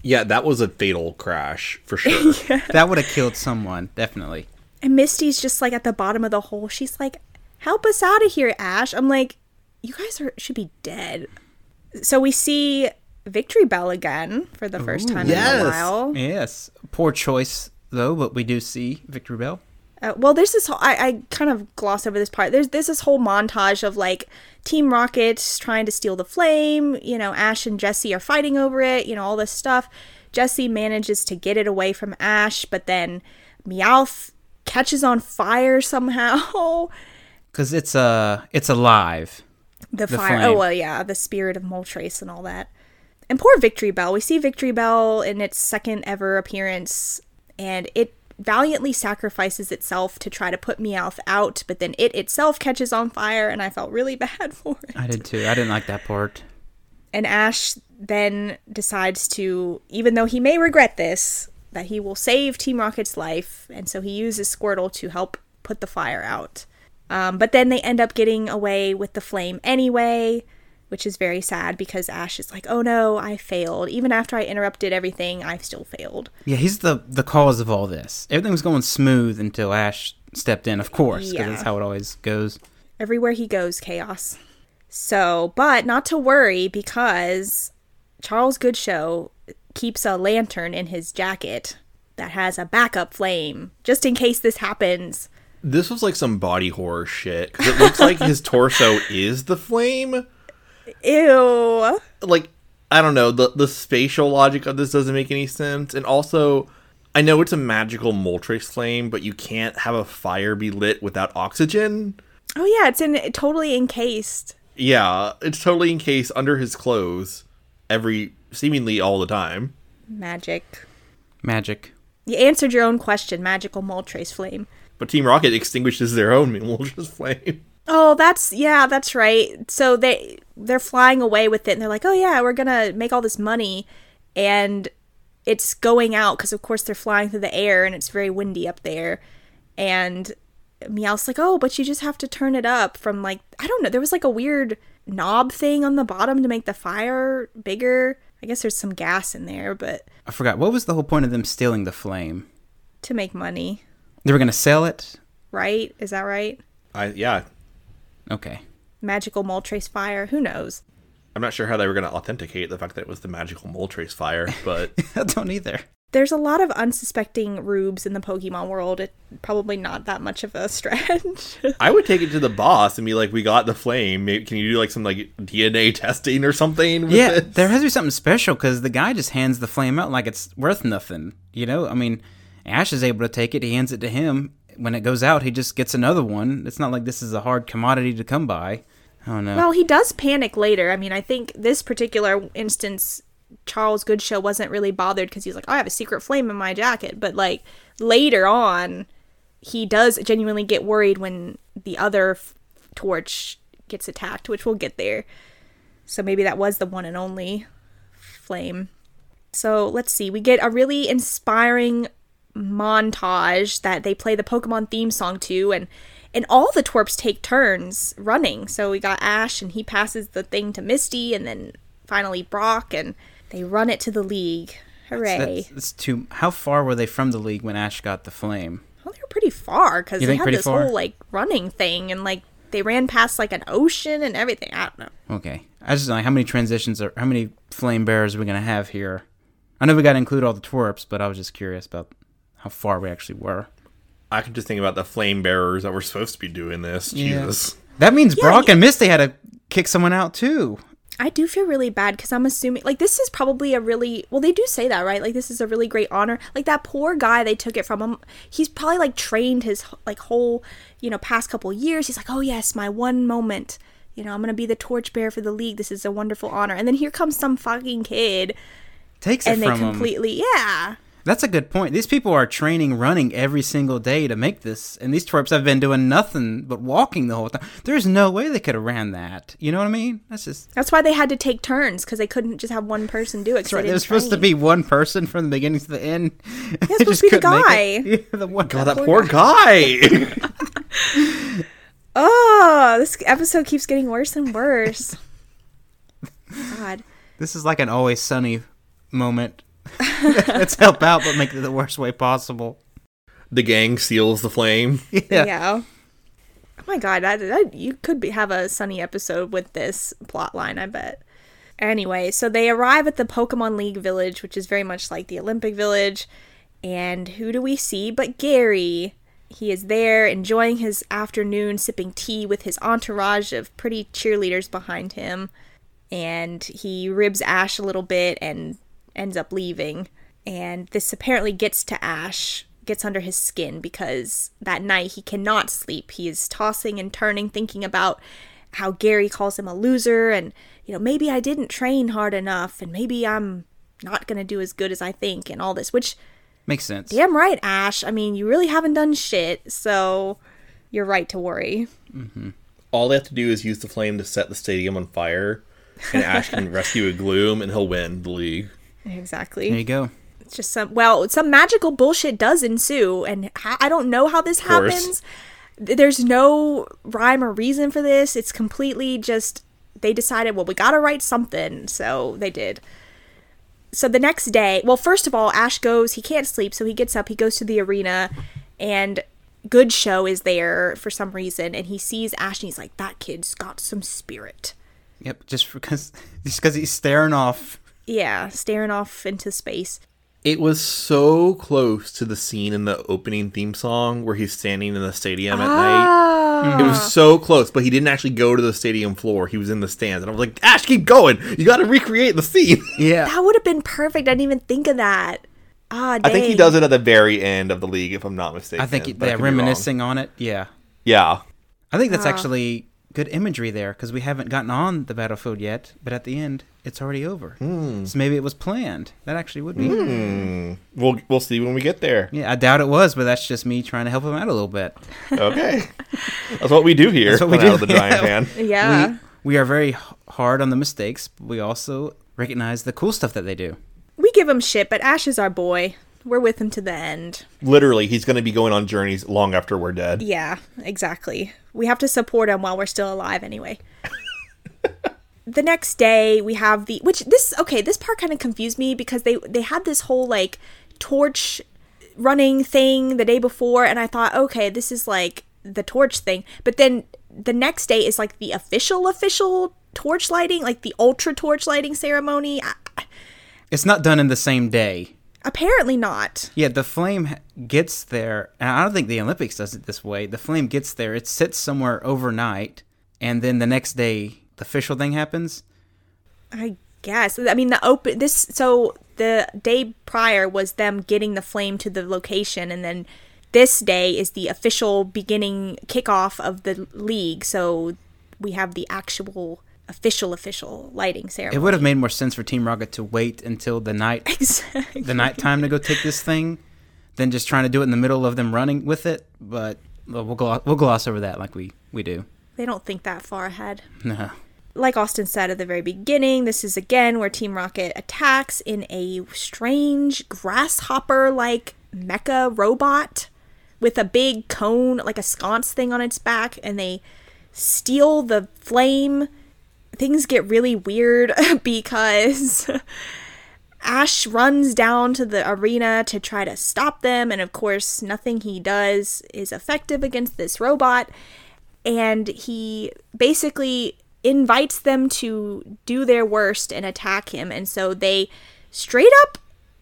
Yeah, that was a fatal crash for sure. That would have killed someone, definitely. And Misty's just like at the bottom of the hole. She's like, "Help us out of here, Ash." I'm like, "You guys are should be dead." So we see Victreebel again for the first time in yes. a while. Yes, poor choice though, but we do see Victreebel. Uh, well, there's this. Whole, I, I kind of glossed over this part. There's there's this whole montage of like Team Rocket trying to steal the flame. You know, Ash and Jesse are fighting over it. You know, all this stuff. Jesse manages to get it away from Ash, but then Meowth catches on fire somehow. Because it's uh, it's alive. The, The fire. flame. Oh well, yeah, the spirit of Moltres and all that. And poor Victreebel. We see Victreebel in its second ever appearance, and it valiantly sacrifices itself to try to put Meowth out, but then it itself catches on fire, and I felt really bad for it. I did too. I didn't like that part. And Ash then decides to, even though he may regret this, that he will save Team Rocket's life, and so he uses Squirtle to help put the fire out. Um, but then they end up getting away with the flame anyway, which is very sad because Ash is like, "Oh no, I failed. Even after I interrupted everything, I've still failed." Yeah, he's the the cause of all this. Everything was going smooth until Ash stepped in, of course, because Yeah. that's how it always goes. Everywhere he goes, chaos. So, but not to worry because Charles Goodshow keeps a lantern in his jacket that has a backup flame just in case this happens. This was like some body horror shit because it looks like his torso is the flame. Ew. Like I don't know the the spatial logic of this doesn't make any sense, and also I know it's a magical Moltres flame, but you can't have a fire be lit without oxygen. Oh yeah, it's in totally encased. Yeah, it's totally encased under his clothes, every seemingly all the time. Magic. Magic. You answered your own question, magical Moltres flame. But Team Rocket extinguishes their own Moltres flame. Oh, that's yeah, that's right. So they they're flying away with it and they're like, "Oh yeah, we're going to make all this money." And it's going out cuz of course they're flying through the air and it's very windy up there. And Meowth's like, "Oh, but you just have to turn it up from like I don't know, there was like a weird knob thing on the bottom to make the fire bigger. I guess there's some gas in there, but I forgot. What was the whole point of them stealing the flame? to make money, They were going to sell it? right? Is that right? I yeah, Okay. Magical Moltres fire, who knows? I'm not sure how they were going to authenticate the fact that it was the magical Moltres fire, but I don't either. there's a lot of unsuspecting rubes in the Pokemon world. It probably not that much of a stretch. I would take it to the boss and be like, "We got the flame. Maybe can you do like some like DNA testing or something?" With Yeah, this? there has to be something special because the guy just hands the flame out like it's worth nothing. You know, I mean, Ash is able to take it. He hands it to him. When it goes out, he just gets another one. It's not like this is a hard commodity to come by. I don't know. well, he does panic later. I mean, I think this particular instance, Charles Goodshow wasn't really bothered because he's like, "Oh, I have a secret flame in my jacket. But like later on, he does genuinely get worried when the other f- torch gets attacked, which we'll get there. So maybe that was the one and only flame. So let's see. We get a really inspiring montage that they play the Pokemon theme song to, and and all the twerps take turns running. So we got Ash, and he passes the thing to Misty, and then finally Brock, and they run it to the league. Hooray! That's, that's too. How far were they from the league when Ash got the flame? well, they were pretty far because they had this far? whole like running thing, and like they ran past like an ocean and everything. I don't know. Okay, I just like how many transitions are how many flame bearers are we gonna have here? I know we got to include all the twerps, but I was just curious about how far we actually were. I can just think about the flame bearers that were supposed to be doing this. Yeah. Jesus. That means Yeah, Brock you- and Misty had to kick someone out too. I do feel really bad because I'm assuming like this is probably a really well they do say that right like this is a really great honor like that poor guy they took it from him he's probably like trained his like whole you know past couple years he's like oh yes my one moment you know I'm gonna be the torchbearer for the league this is a wonderful honor and then here comes some fucking kid Takes it and they from 'em. completely yeah That's a good point. These people are training running every single day to make this, and these twerps have been doing nothing but walking the whole time. There's no way they could have ran that. You know what I mean? That's just. that's why they had to take turns because they couldn't just have one person do it. That's right. they There's didn't supposed to be one person from the beginning to the end. it's supposed to be the guy. Yeah, the one God, that poor guy. oh this episode keeps getting worse and worse God This is like an always sunny moment. Let's help out, but make it the worst way possible. the gang seals the flame. Yeah. Yeah. Oh my god, that, that, you could be, have a sunny episode with this plot line, I bet. Anyway, so they arrive at the Pokemon League village, which is very much like the Olympic village. And who do we see but Gary? he is there enjoying his afternoon, sipping tea with his entourage of pretty cheerleaders behind him. And he ribs Ash a little bit and ends up leaving. And this apparently gets to Ash, gets under his skin because that night he cannot sleep. He is tossing and turning, thinking about how Gary calls him a loser and, you know, maybe I didn't train hard enough and maybe I'm not going to do as good as I think and all this, which Makes sense. damn right, Ash. I mean, you really haven't done shit, so you're right to worry. Mm-hmm. All they have to do is use the flame to set the stadium on fire, and Ash can rescue a gloom, and he'll win the league. Exactly. There you go. It's just some well, some magical bullshit does ensue, and ha- I don't know how this happens. There's no rhyme or reason for this. It's completely just they decided, well, we gotta write something, so they did. So the next day, well, first of all, Ash goes. He can't sleep, so he gets up. He goes to the arena, and Goodshow is there for some reason, and he sees Ash, and he's like, "That kid's got some spirit." Yep. Just because just because he's staring off. Yeah, staring off into space. It was so close to the scene in the opening theme song where he's standing in the stadium at night. It was so close, but he didn't actually go to the stadium floor. He was in the stands, and I was like, "Ash, keep going! You got to recreate the scene." Yeah. That would have been perfect. I didn't even think of that. Ah, I think he does it at the very end of the league, if I'm not mistaken. I think but I they're could reminiscing on it. Yeah. Yeah, I think that's actually good imagery there because we haven't gotten on the battlefield yet, but at the end, it's already over. Hmm. So maybe it was planned. That actually would be. Hmm. we'll we'll see when we get there. Yeah, I doubt it was, but that's just me trying to help him out a little bit. Okay, that's what we do here. That's what we do, the Giant yeah. Fan. Yeah. We, we are very hard on the mistakes, but we also recognize the cool stuff that they do. We give him shit, but Ash is our boy. We're with him to the end. Literally, he's going to be going on journeys long after we're dead. Yeah, exactly. We have to support him while we're still alive anyway. the next day we have the which this okay, this part kind of confused me because they they had this whole like torch running thing the day before and I thought, okay, this is like the torch thing. But then the next day is like the official official torch lighting, like the ultra torch lighting ceremony. It's not done in the same day. apparently not. Yeah, the flame gets there, and I don't think the Olympics does it this way. The flame gets there, it sits somewhere overnight, and then the next day, the official thing happens. I guess. I mean, the open this. So the day prior was them getting the flame to the location, and then this day is the official beginning kickoff of the league. So we have the actual official official lighting ceremony. It would have made more sense for Team Rocket to wait until the night, exactly. the night time to go take this thing, than just trying to do it in the middle of them running with it. But well, gloss, we'll gloss over that like we we do. They don't think that far ahead. No. Like Austin said at the very beginning, this is again where Team Rocket attacks in a strange grasshopper like mecha robot with a big cone, like a sconce thing on its back, and they steal the flame. Things get really weird because Ash runs down to the arena to try to stop them, and of course, nothing he does is effective against this robot. And he basically invites them to do their worst and attack him, and so they straight up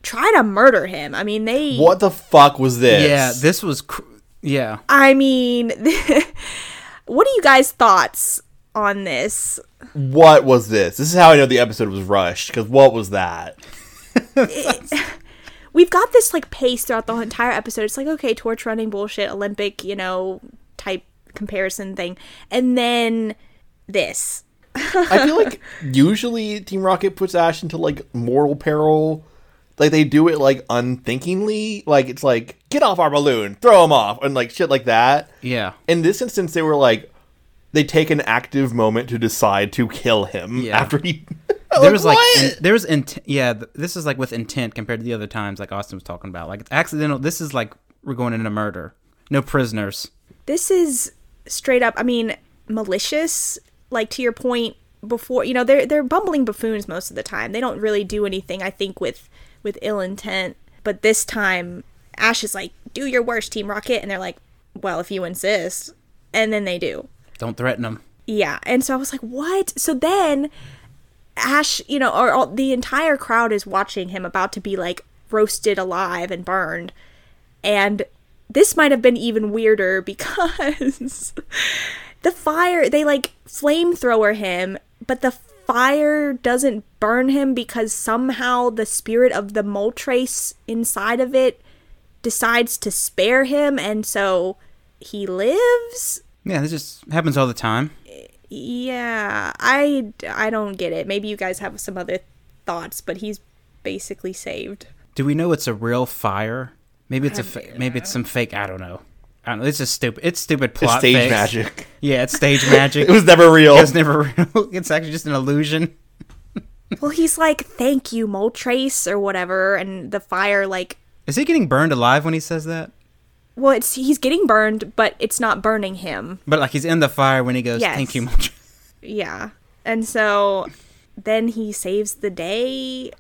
try to murder him. I mean, they. What the fuck was this? Yeah, this was. Cr- yeah, I mean, what are you guys' thoughts on this? What was this? This is how I know the episode was rushed. Because what was that? we've got this like pace throughout the entire episode. It's like okay, torch running bullshit, Olympic, you know, type comparison thing, and then this. I feel like usually Team Rocket puts Ash into like mortal peril. Like they do it like unthinkingly. Like it's like get off our balloon, throw him off, and like shit like that. yeah. In this instance, they were like they take an active moment to decide to kill him Yeah. after he. there was like what? in, there was int- yeah th- this is like with intent compared to the other times like austin was talking about like it's accidental this is like we're going into murder no prisoners this is straight up i mean malicious like to your point before you know they're they're bumbling buffoons most of the time. They don't really do anything i think with with ill intent. But this time ash is like do your worst team rocket and they're like well if you insist. And then they do. Don't threaten them yeah. And so i was like what? So then ash you know or all, the entire crowd is watching him about to be like roasted alive and burned. And this might have been even weirder because the fire they like flamethrower him, but the fire doesn't burn him because somehow the spirit of the Moltres inside of it decides to spare him and so he lives. Yeah, this just happens all the time. Yeah, I I don't get it. Maybe you guys have some other thoughts, but he's basically saved. Do we know it's a real fire? Maybe it's a fa- maybe it's some fake. I don't know. I don't know. It's just stupid. It's stupid plot. It's plot. stage fix. magic. Yeah, it's stage magic. It was never real. It was never real. It's actually just an illusion. Well, he's like, "Thank you, Moltres," or whatever, and the fire like Is he getting burned alive when he says that? well, it's he's getting burned, but it's not burning him. But like he's in the fire when he goes, Yes. "Thank you, Moltres." Yeah. And so then he saves the day.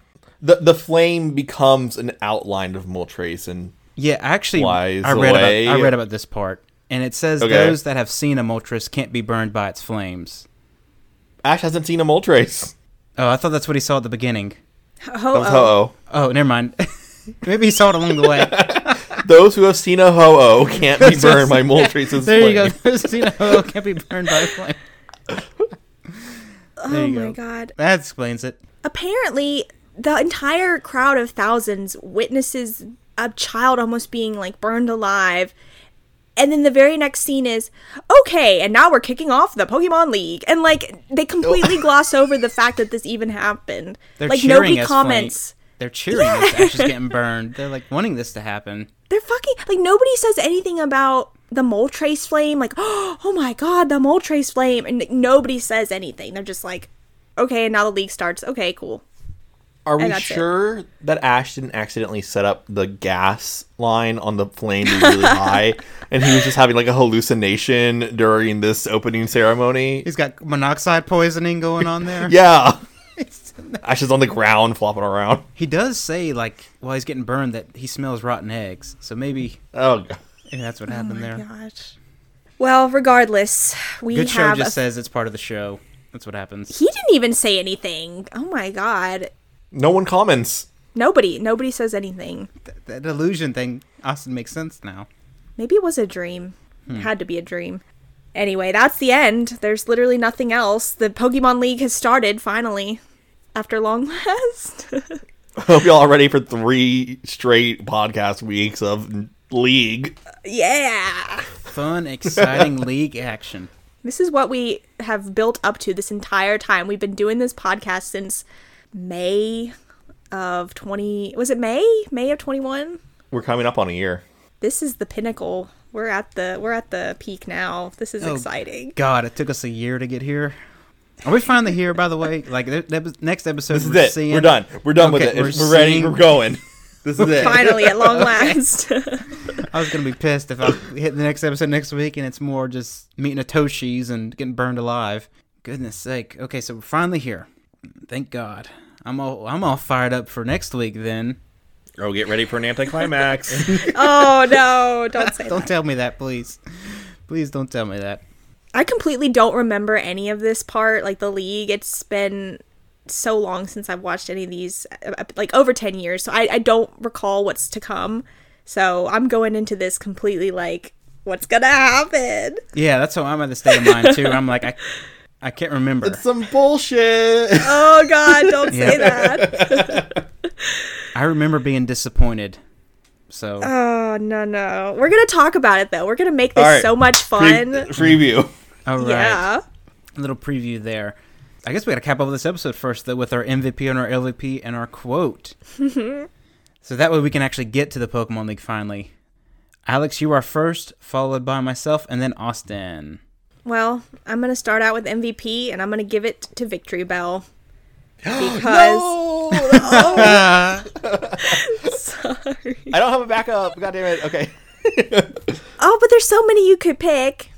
the the flame becomes an outline of Moltres and Yeah, actually, Flies I read away. about I read about this part, and it says Okay. those that have seen a Moltres can't be burned by its flames. Ash hasn't seen a Moltres. Oh, I thought that's what he saw at the beginning. Ho That was Ho-Oh. Oh, never mind. Maybe he saw it along the way. Those who have seen a Ho-Oh can't be burned by Moltres' there you go. flame. Seen a hoe can't be burned by flame. Oh my go. god. That explains it. Apparently, the entire crowd of thousands witnesses a child almost being like burned alive. And then the very next scene is, okay, and now we're kicking off the Pokemon League. And like, they completely gloss over the fact that this even happened. They're like, cheering nobody comments. They're cheering as Ash is getting burned. They're like wanting this to happen. they're fucking like nobody says anything about the Moltres flame. Like, oh my god, the Moltres flame, and like, nobody says anything. They're just like, okay, and now the league starts. Okay, cool. Are we And that's it. sure that Ash didn't accidentally set up the gas line on the flame really high, and he was just having like a hallucination during this opening ceremony? He's got monoxide poisoning going on there. Yeah. Ash is on the ground flopping around. He does say like while he's getting burned that he smells rotten eggs. So maybe Oh, God. maybe that's what oh, happened there. Gosh. Well, regardless, we Goodshow just a- says it's part of the show. That's what happens. he didn't even say anything. Oh my god. No one comments. Nobody. Nobody says anything. That illusion thing, Austin makes sense now. Maybe it was a dream. Hmm. It had to be a dream. Anyway, that's the end. There's literally nothing else. The Pokemon League has started finally. After long last. Hope y'all are ready for three straight podcast weeks of League. yeah. Fun, exciting league action. This is what we have built up to this entire time. We've been doing this podcast since May of 20 was it May? May of 21? We're coming up on a year. This is the pinnacle. We're at the we're at the peak now. This is Oh, exciting. God, it took us a year to get here. Are we finally here? By the way, like the, the next episode, This is we're it. seeing- We're done. We're done with it. we're We're, ready. seeing- We're going. This is it. Finally at long last. I was gonna be pissed if I hit the next episode next week and it's more just meeting a Toshi's and getting burned alive. Goodness sake. Okay, so we're finally here. Thank God. I'm all I'm all fired up for next week. Then Oh, get ready for an anticlimax. oh no, don't say don't that. tell me that, please. Please don't tell me that. I completely don't remember any of this part, like the league. It's been so long since I've watched any of these, uh, like over 10 years. So I, I don't recall what's to come. So I'm going into this completely like, what's gonna happen? Yeah, that's how I'm at the state of mind too. I'm like I I can't remember. It's some bullshit. Oh God, don't say Yeah. that. I remember being disappointed. So Oh no no, we're gonna talk about it though. We're gonna make this All right. so much Pre- fun. preview. all right. Yeah. a little preview there. I guess we got to cap over this episode first, though, with our MVP and our LVP and our quote. so that way we can actually get to the Pokemon League finally. Alex, you are first, followed by myself, and then Austin. Well, I'm gonna start out with MVP, and I'm gonna give it to Victreebel because No! No! sorry. I don't have a backup. God damn it. Okay. Oh, but there's so many you could pick.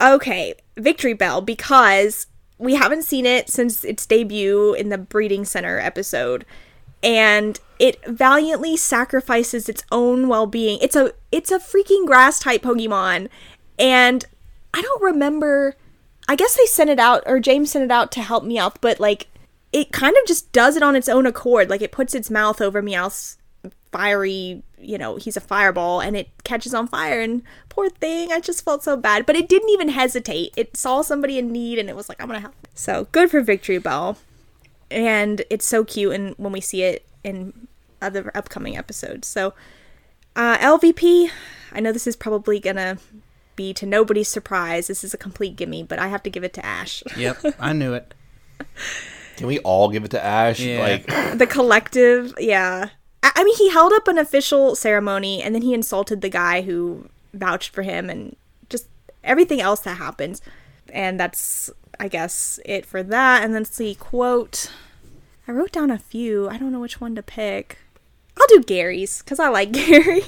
Okay, Victreebel because we haven't seen it since its debut in the Breeding Center episode, and it valiantly sacrifices its own well-being. It's a it's a freaking grass type Pokemon, and I don't remember. I guess they sent it out or James sent it out to help Meowth, but like it kind of just does it on its own accord. Like it puts its mouth over Meowth's fiery, you know, he's a fireball and it catches on fire and poor thing, I just felt so bad. But it didn't even hesitate. It saw somebody in need and it was like, I'm gonna help. So good for Victreebel. And it's so cute and when we see it in other upcoming episodes. So uh, LVP, I know this is probably gonna be to nobody's surprise. This is a complete gimme, but I have to give it to Ash. Yep, I knew it. Can we all give it to Ash? Yeah. Like, the collective yeah I, I mean he held up an official ceremony and then he insulted the guy who vouched for him and just everything else that happens and that's i guess it for that and then see quote i wrote down a few i don't know which one to pick i'll do gary's because i like gary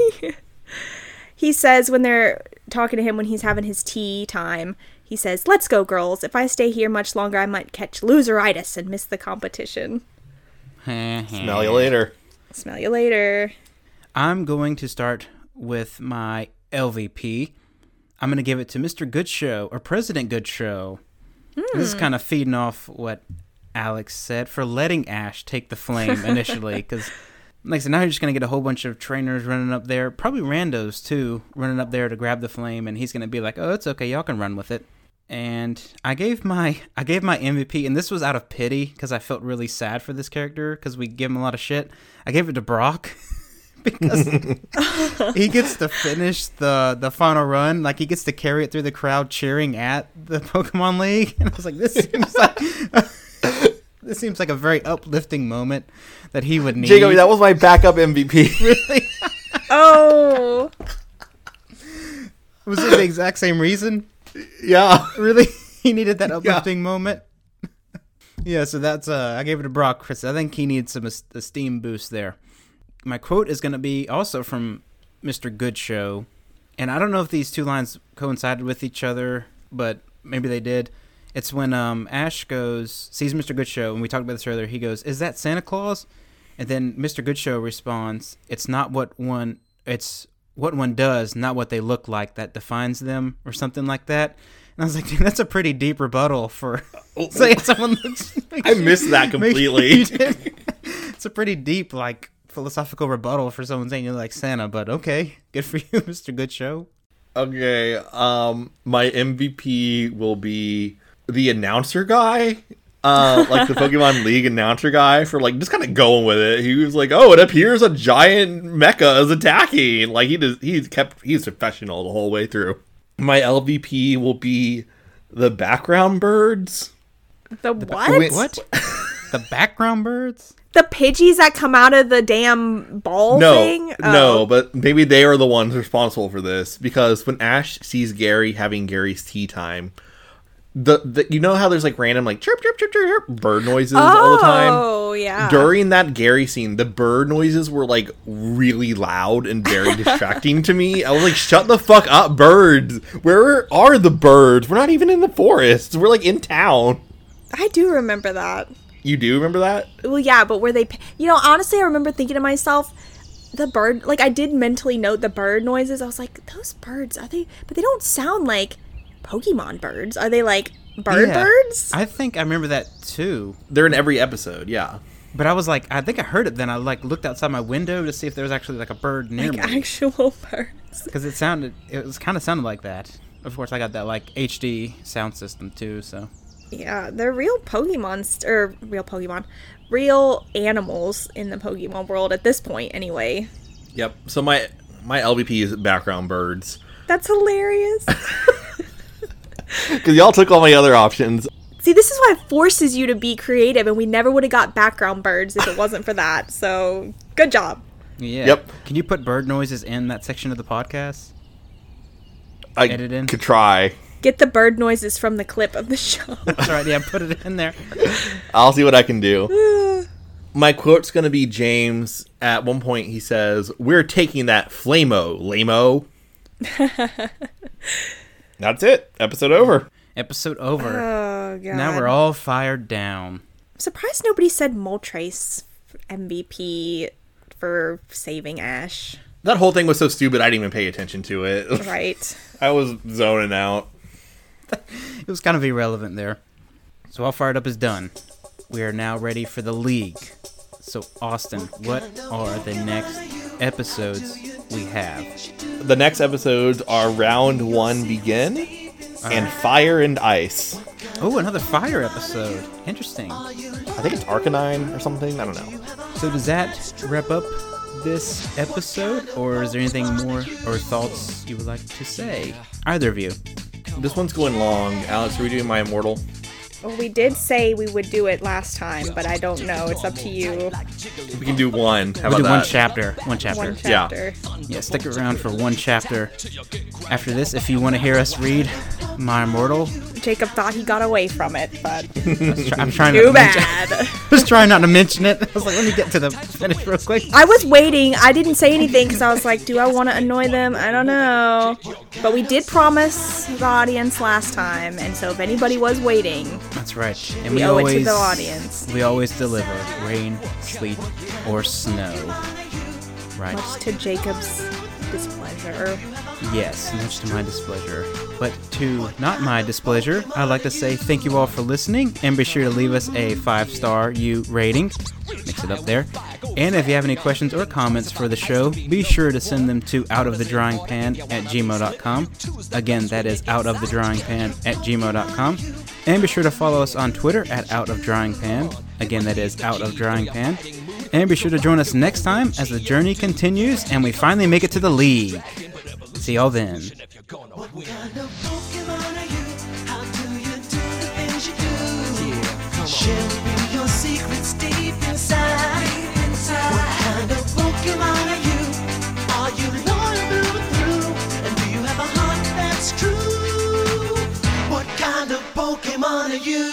he says when they're talking to him when he's having his tea time he says let's go girls if i stay here much longer i might catch loseritis and miss the competition smell you later. Smell you later. I'm going to start with my LVP. I'm going to give it to Mr. Goodshow or President Goodshow. This is hmm. kind of feeding off what Alex said for letting Ash take the flame initially. Because, like I said, now you're just going to get a whole bunch of trainers running up there, probably randos too, running up there to grab the flame, and he's going to be like, "Oh, it's okay, y'all can run with it." And I gave my I gave my MVP, and this was out of pity because I felt really sad for this character because we give him a lot of shit. I gave it to Brock because he gets to finish the the final run. Like he gets to carry it through the crowd cheering at the Pokemon League, and I was like, this seems like this seems like a very uplifting moment that he would need. Jacob, that was my backup MVP. really Oh, was it the exact same reason? yeah. Really, he needed that uplifting moment. yeah, so that's uh, I gave it to Brock. Chris, I think he needs some es- esteem boost there. My quote is going to be also from Mr. Goodshow, and I don't know if these two lines coincided with each other, but maybe they did. It's when um, Ash goes sees Mr. Goodshow, and we talked about this earlier. He goes, "Is that Santa Claus?" And then Mr. Goodshow responds, "It's not what one. It's what one does, not what they look like, that defines them, or something like that." And I was like, "Dude, that's a pretty deep rebuttal for saying someone looks." Like I missed that completely. It's a pretty deep, like philosophical rebuttal for someone saying you like Santa, but okay, good for you, Mr. Goodshow. Okay, um, my MVP will be the announcer guy, uh, like the Pokemon League announcer guy, for like just kind of going with it. He was like, "Oh, it appears a giant mecha is attacking." Like he just he's kept he's professional the whole way through. My LVP will be the background birds. the what? wait, What? the background birds? The Pidgeys that come out of the damn ball No, thing? no, Oh. but maybe they are the ones responsible for this because when Ash sees Gary having Gary's tea time, the, the you know how there's like random like chirp chirp chirp chirp, chirp bird noises all the time. Oh, yeah. During that Gary scene, the bird noises were like really loud and very distracting to me. I was like, "Shut the fuck up, birds! Where are the birds? We're not even in the forest. We're like in town." I do remember that. You do remember that? Well, yeah, but were they? You know, honestly, I remember thinking to myself, the bird. Like, I did mentally note the bird noises. I was like, those birds are they? But they don't sound like Pokemon birds. Are they like bird Yeah. birds? I think I remember that too. They're in every episode. Yeah. But I was like, I think I heard it then. I like looked outside my window to see if there was actually like a bird near like me actual birds. because it sounded, it was kind of sounded like that. Of course, I got that like HD sound system too. So Yeah, they're real Pokemon st- or real Pokemon, real animals in the Pokemon world at this point. Anyway, Yep. So my my LVP is background birds. that's hilarious. Because y'all took all my other options. See, this is why it forces you to be creative, and we never would have got background birds if it wasn't for that. So, good job. yeah. Yep. Can you put bird noises in that section of the podcast? I Edit in. could try. Get the bird noises from the clip of the show. That's right. Yeah, put it in there. I'll see what I can do. My quote's gonna be James. At one point, he says, "We're taking that flamo, lamo." That's it. Episode over. Episode over. Oh god. now we're all fired down. I'm surprised nobody said Moltres MVP for saving Ash. That whole thing was so stupid. I didn't even pay attention to it. Right. I was zoning out. It was kind of irrelevant there. So all fired up is done. We are now ready for the league. So Austin, what are the next episodes we have. The next episodes are round one begin and uh, fire and ice. Oh, another fire episode. Interesting. I think it's Arcanine or something. I don't know. So does that wrap up this episode, or is there anything more or thoughts you would like to say? Either of you. This one's going long. Alex, are we doing my immortal? Well, we did say we would do it last time, but I don't know. It's up to you. We can do one. How We'll about do that? one chapter. One chapter. One Yeah. chapter. Yeah, stick around for one chapter. After this, if you want to hear us read My Immortal, Jacob thought he got away from it, but I'm trying not too to mention. bad. I was trying not to mention it. I was like, let me get to the finish real quick. I was waiting. I didn't say anything because I was like, do I want to annoy them? I don't know. But we did promise the audience last time, and so if anybody was waiting, That's right. And we, we, owe always it to the audience. we always deliver rain, sleet, or snow. Right. Much to Jacob's displeasure. Yes, much to my displeasure. But to not my displeasure, I'd like to say thank you all for listening and be sure to leave us a five star U rating. Mix it up there. And if you have any questions or comments for the show, be sure to send them to outofthedrawingpan at gmail.com. Again, that is outofthedrawingpan at gmail.com. And be sure to follow us on Twitter at outofdrawingpan. Again, that is outofdrawingpan. And be sure to join us next time as the journey continues and we finally make it to the league. See y'all then. Of Pokemon are you?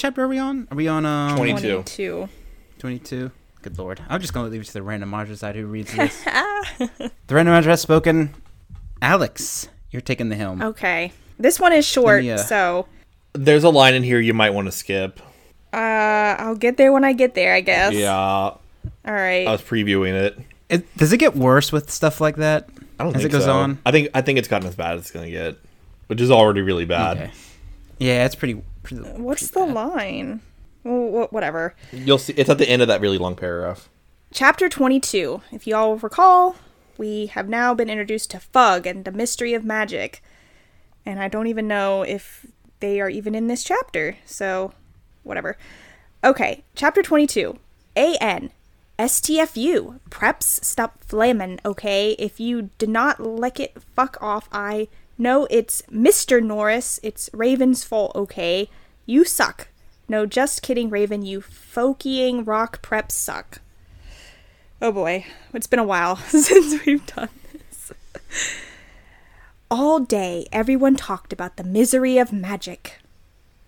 Chapter are we on? Are we on um, 20. 22. 22? Good lord. I'm just going to leave it to the randomizer side who reads this. the randomizer has spoken. Alex, you're taking the helm. Okay. This one is short, me a- so There's a line in here you might want to skip. uh, I'll get there when I get there, I guess. Yeah, All right. I was previewing it. It, does it get worse with stuff like that? I don't As think it goes so. on? I think I think it's gotten as bad as it's gonna get, which is already really bad. Okay. Yeah, it's pretty. Pretty uh, What's pretty the bad. line? Well, whatever. You'll see. It's at the end of that really long paragraph. Chapter 22. If you all recall, we have now been introduced to Fug and the mystery of magic. And I don't even know if they are even in this chapter, so whatever. Okay, chapter 22. AN. STFU. Preps stop flamin', okay? If you did not lick it, fuck off. I know it's Mr. Norris. It's Raven's fault, okay? You suck. No, just kidding, Raven. You folkying rock preps suck. Oh boy, it's been a while since we've done this. All day, everyone talked about the misery of magic.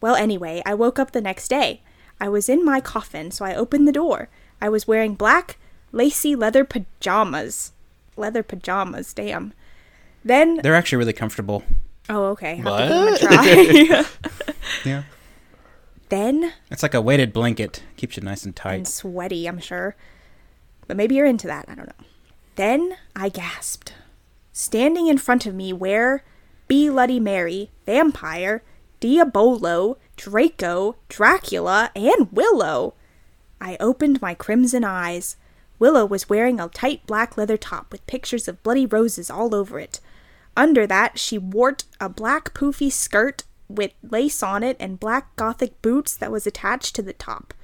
Well, anyway, I woke up the next day. I was in my coffin, so I opened the door. I was wearing black, lacy leather pajamas. Leather pajamas, damn. Then, They're actually really comfortable. oh, okay, have What? to give 'em a try. Yeah. then, It's like a weighted blanket. Keeps you nice and tight and tight. sweaty, I'm sure. But maybe you're into that, I don't know. Then I gasped. Standing in front of me were Be Bloody Mary, Vampire, Diabolo, Draco, Dracula, and Willow. I opened my crimson eyes. Willow was wearing a tight black leather top with pictures of bloody roses all over it. Under that, she wore a black poofy skirt with lace on it and black gothic boots that was attached to the top.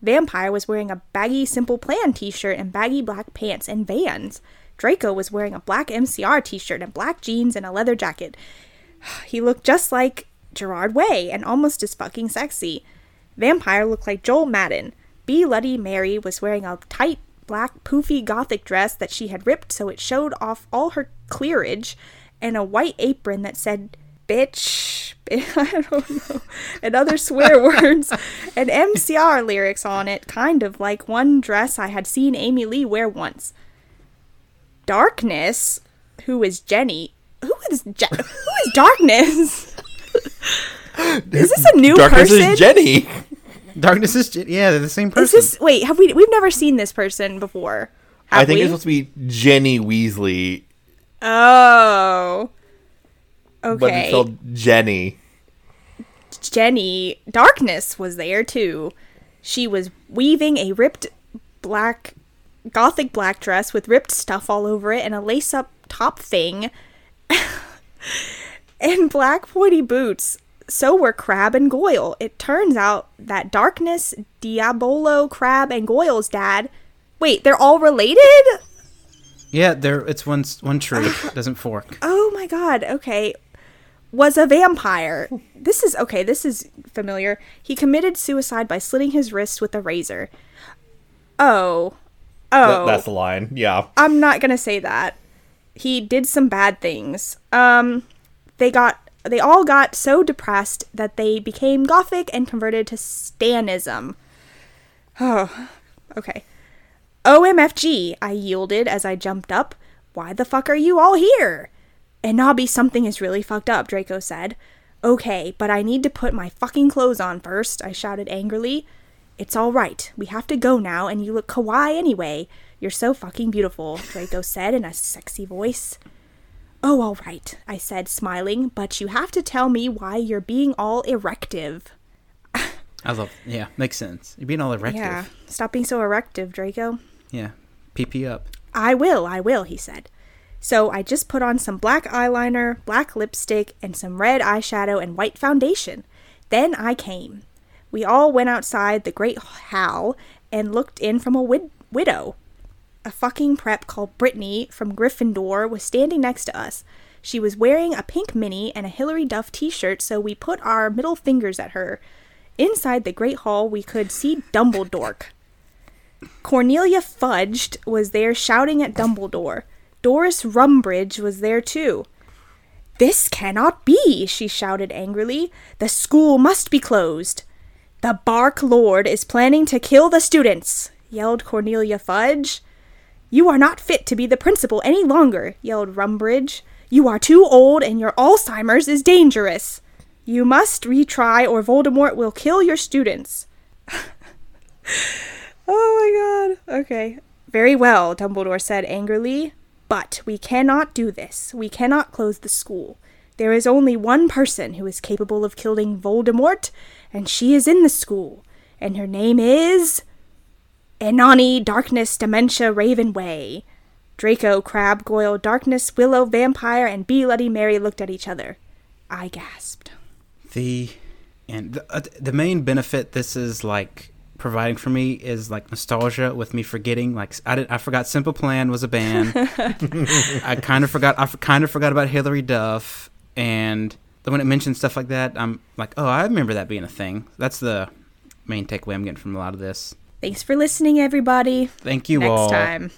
Vampire was wearing a baggy Simple Plan t shirt and baggy black pants and vans. Draco was wearing a black MCR t shirt and black jeans and a leather jacket. He looked just like Gerard Way and almost as fucking sexy. Vampire looked like Joel Madden. B. Bloody Mary was wearing a tight black poofy gothic dress that she had ripped so it showed off all her clearage, and a white apron that said bitch, I don't know, and other swear words, and MCR lyrics on it, kind of like one dress I had seen Amy Lee wear once. Darkness, who is Jenny? Who is Je- who is Darkness? is this a new person? Darkness person? is Jenny. Darkness is J- yeah, they're the same Is person. this wait? Have we? We've never seen this person before. Have I think we? it's supposed to be Jenny Weasley, Oh. Okay. But it's spelled Jenny. Jenny Darkness was there too. She was weaving a ripped black gothic black dress with ripped stuff all over it and a lace up top thing and black pointy boots. So were Crab and Goyle. It turns out that Darkness, Diabolo, Crab, and Goyle's dad. Wait, they're all related? Yeah, they're it's one s- one tree doesn't fork. Oh my god, okay. Was a vampire. This is okay, this is familiar. He committed suicide by slitting his wrists with a razor. Oh. That- Oh. that's the line. Yeah. I'm not going to say that. He did some bad things. Um they got they all got so depressed that they became gothic and converted to stanism. Oh. Okay. OMFG, I yielded as I jumped up. Why the fuck are you all here? And Nobby, something is really fucked up, Draco said. Okay, but I need to put my fucking clothes on first, I shouted angrily. It's all right. We have to go now, and you look kawaii anyway. You're so fucking beautiful, Draco said in a sexy voice. Oh, all right, I said, smiling, but you have to tell me why you're being all erective. I love yeah, makes sense. You're being all erective. Yeah, stop being so erective, Draco. Yeah. PP up. I will, I will, he said. So I just put on some black eyeliner, black lipstick, and some red eyeshadow and white foundation. Then I came. We all went outside the great hall and looked in from a wid- widow. A fucking prep called Brittany from Gryffindor was standing next to us. She was wearing a pink mini and a Hillary Duff t shirt, so we put our middle fingers at her. Inside the great hall, we could see Dumbledore. Cornelia Fudged was there shouting at Dumbledore. Doris Rumbridge was there too. This cannot be, she shouted angrily. The school must be closed. The Bark Lord is planning to kill the students, yelled Cornelia Fudge. You are not fit to be the principal any longer, yelled Rumbridge. You are too old and your Alzheimer's is dangerous. You must retry or Voldemort will kill your students. Oh my god. Okay. Very well, Dumbledore said angrily. But we cannot do this. We cannot close the school. There is only one person who is capable of killing Voldemort, and she is in the school. And her name is. Enani Darkness Dementia Ravenway. Draco, Crab, Goyle, Darkness, Willow, Vampire, and Bee Bloody Mary looked at each other. I gasped. The and the, uh, the main benefit this is like providing for me is like nostalgia with me forgetting like I did I forgot Simple Plan was a band. I kind of forgot I kind of forgot about Hilary Duff and when it mentions stuff like that I'm like oh I remember that being a thing. That's the main takeaway I'm getting from a lot of this. Thanks for listening, everybody. Thank you Next all. time.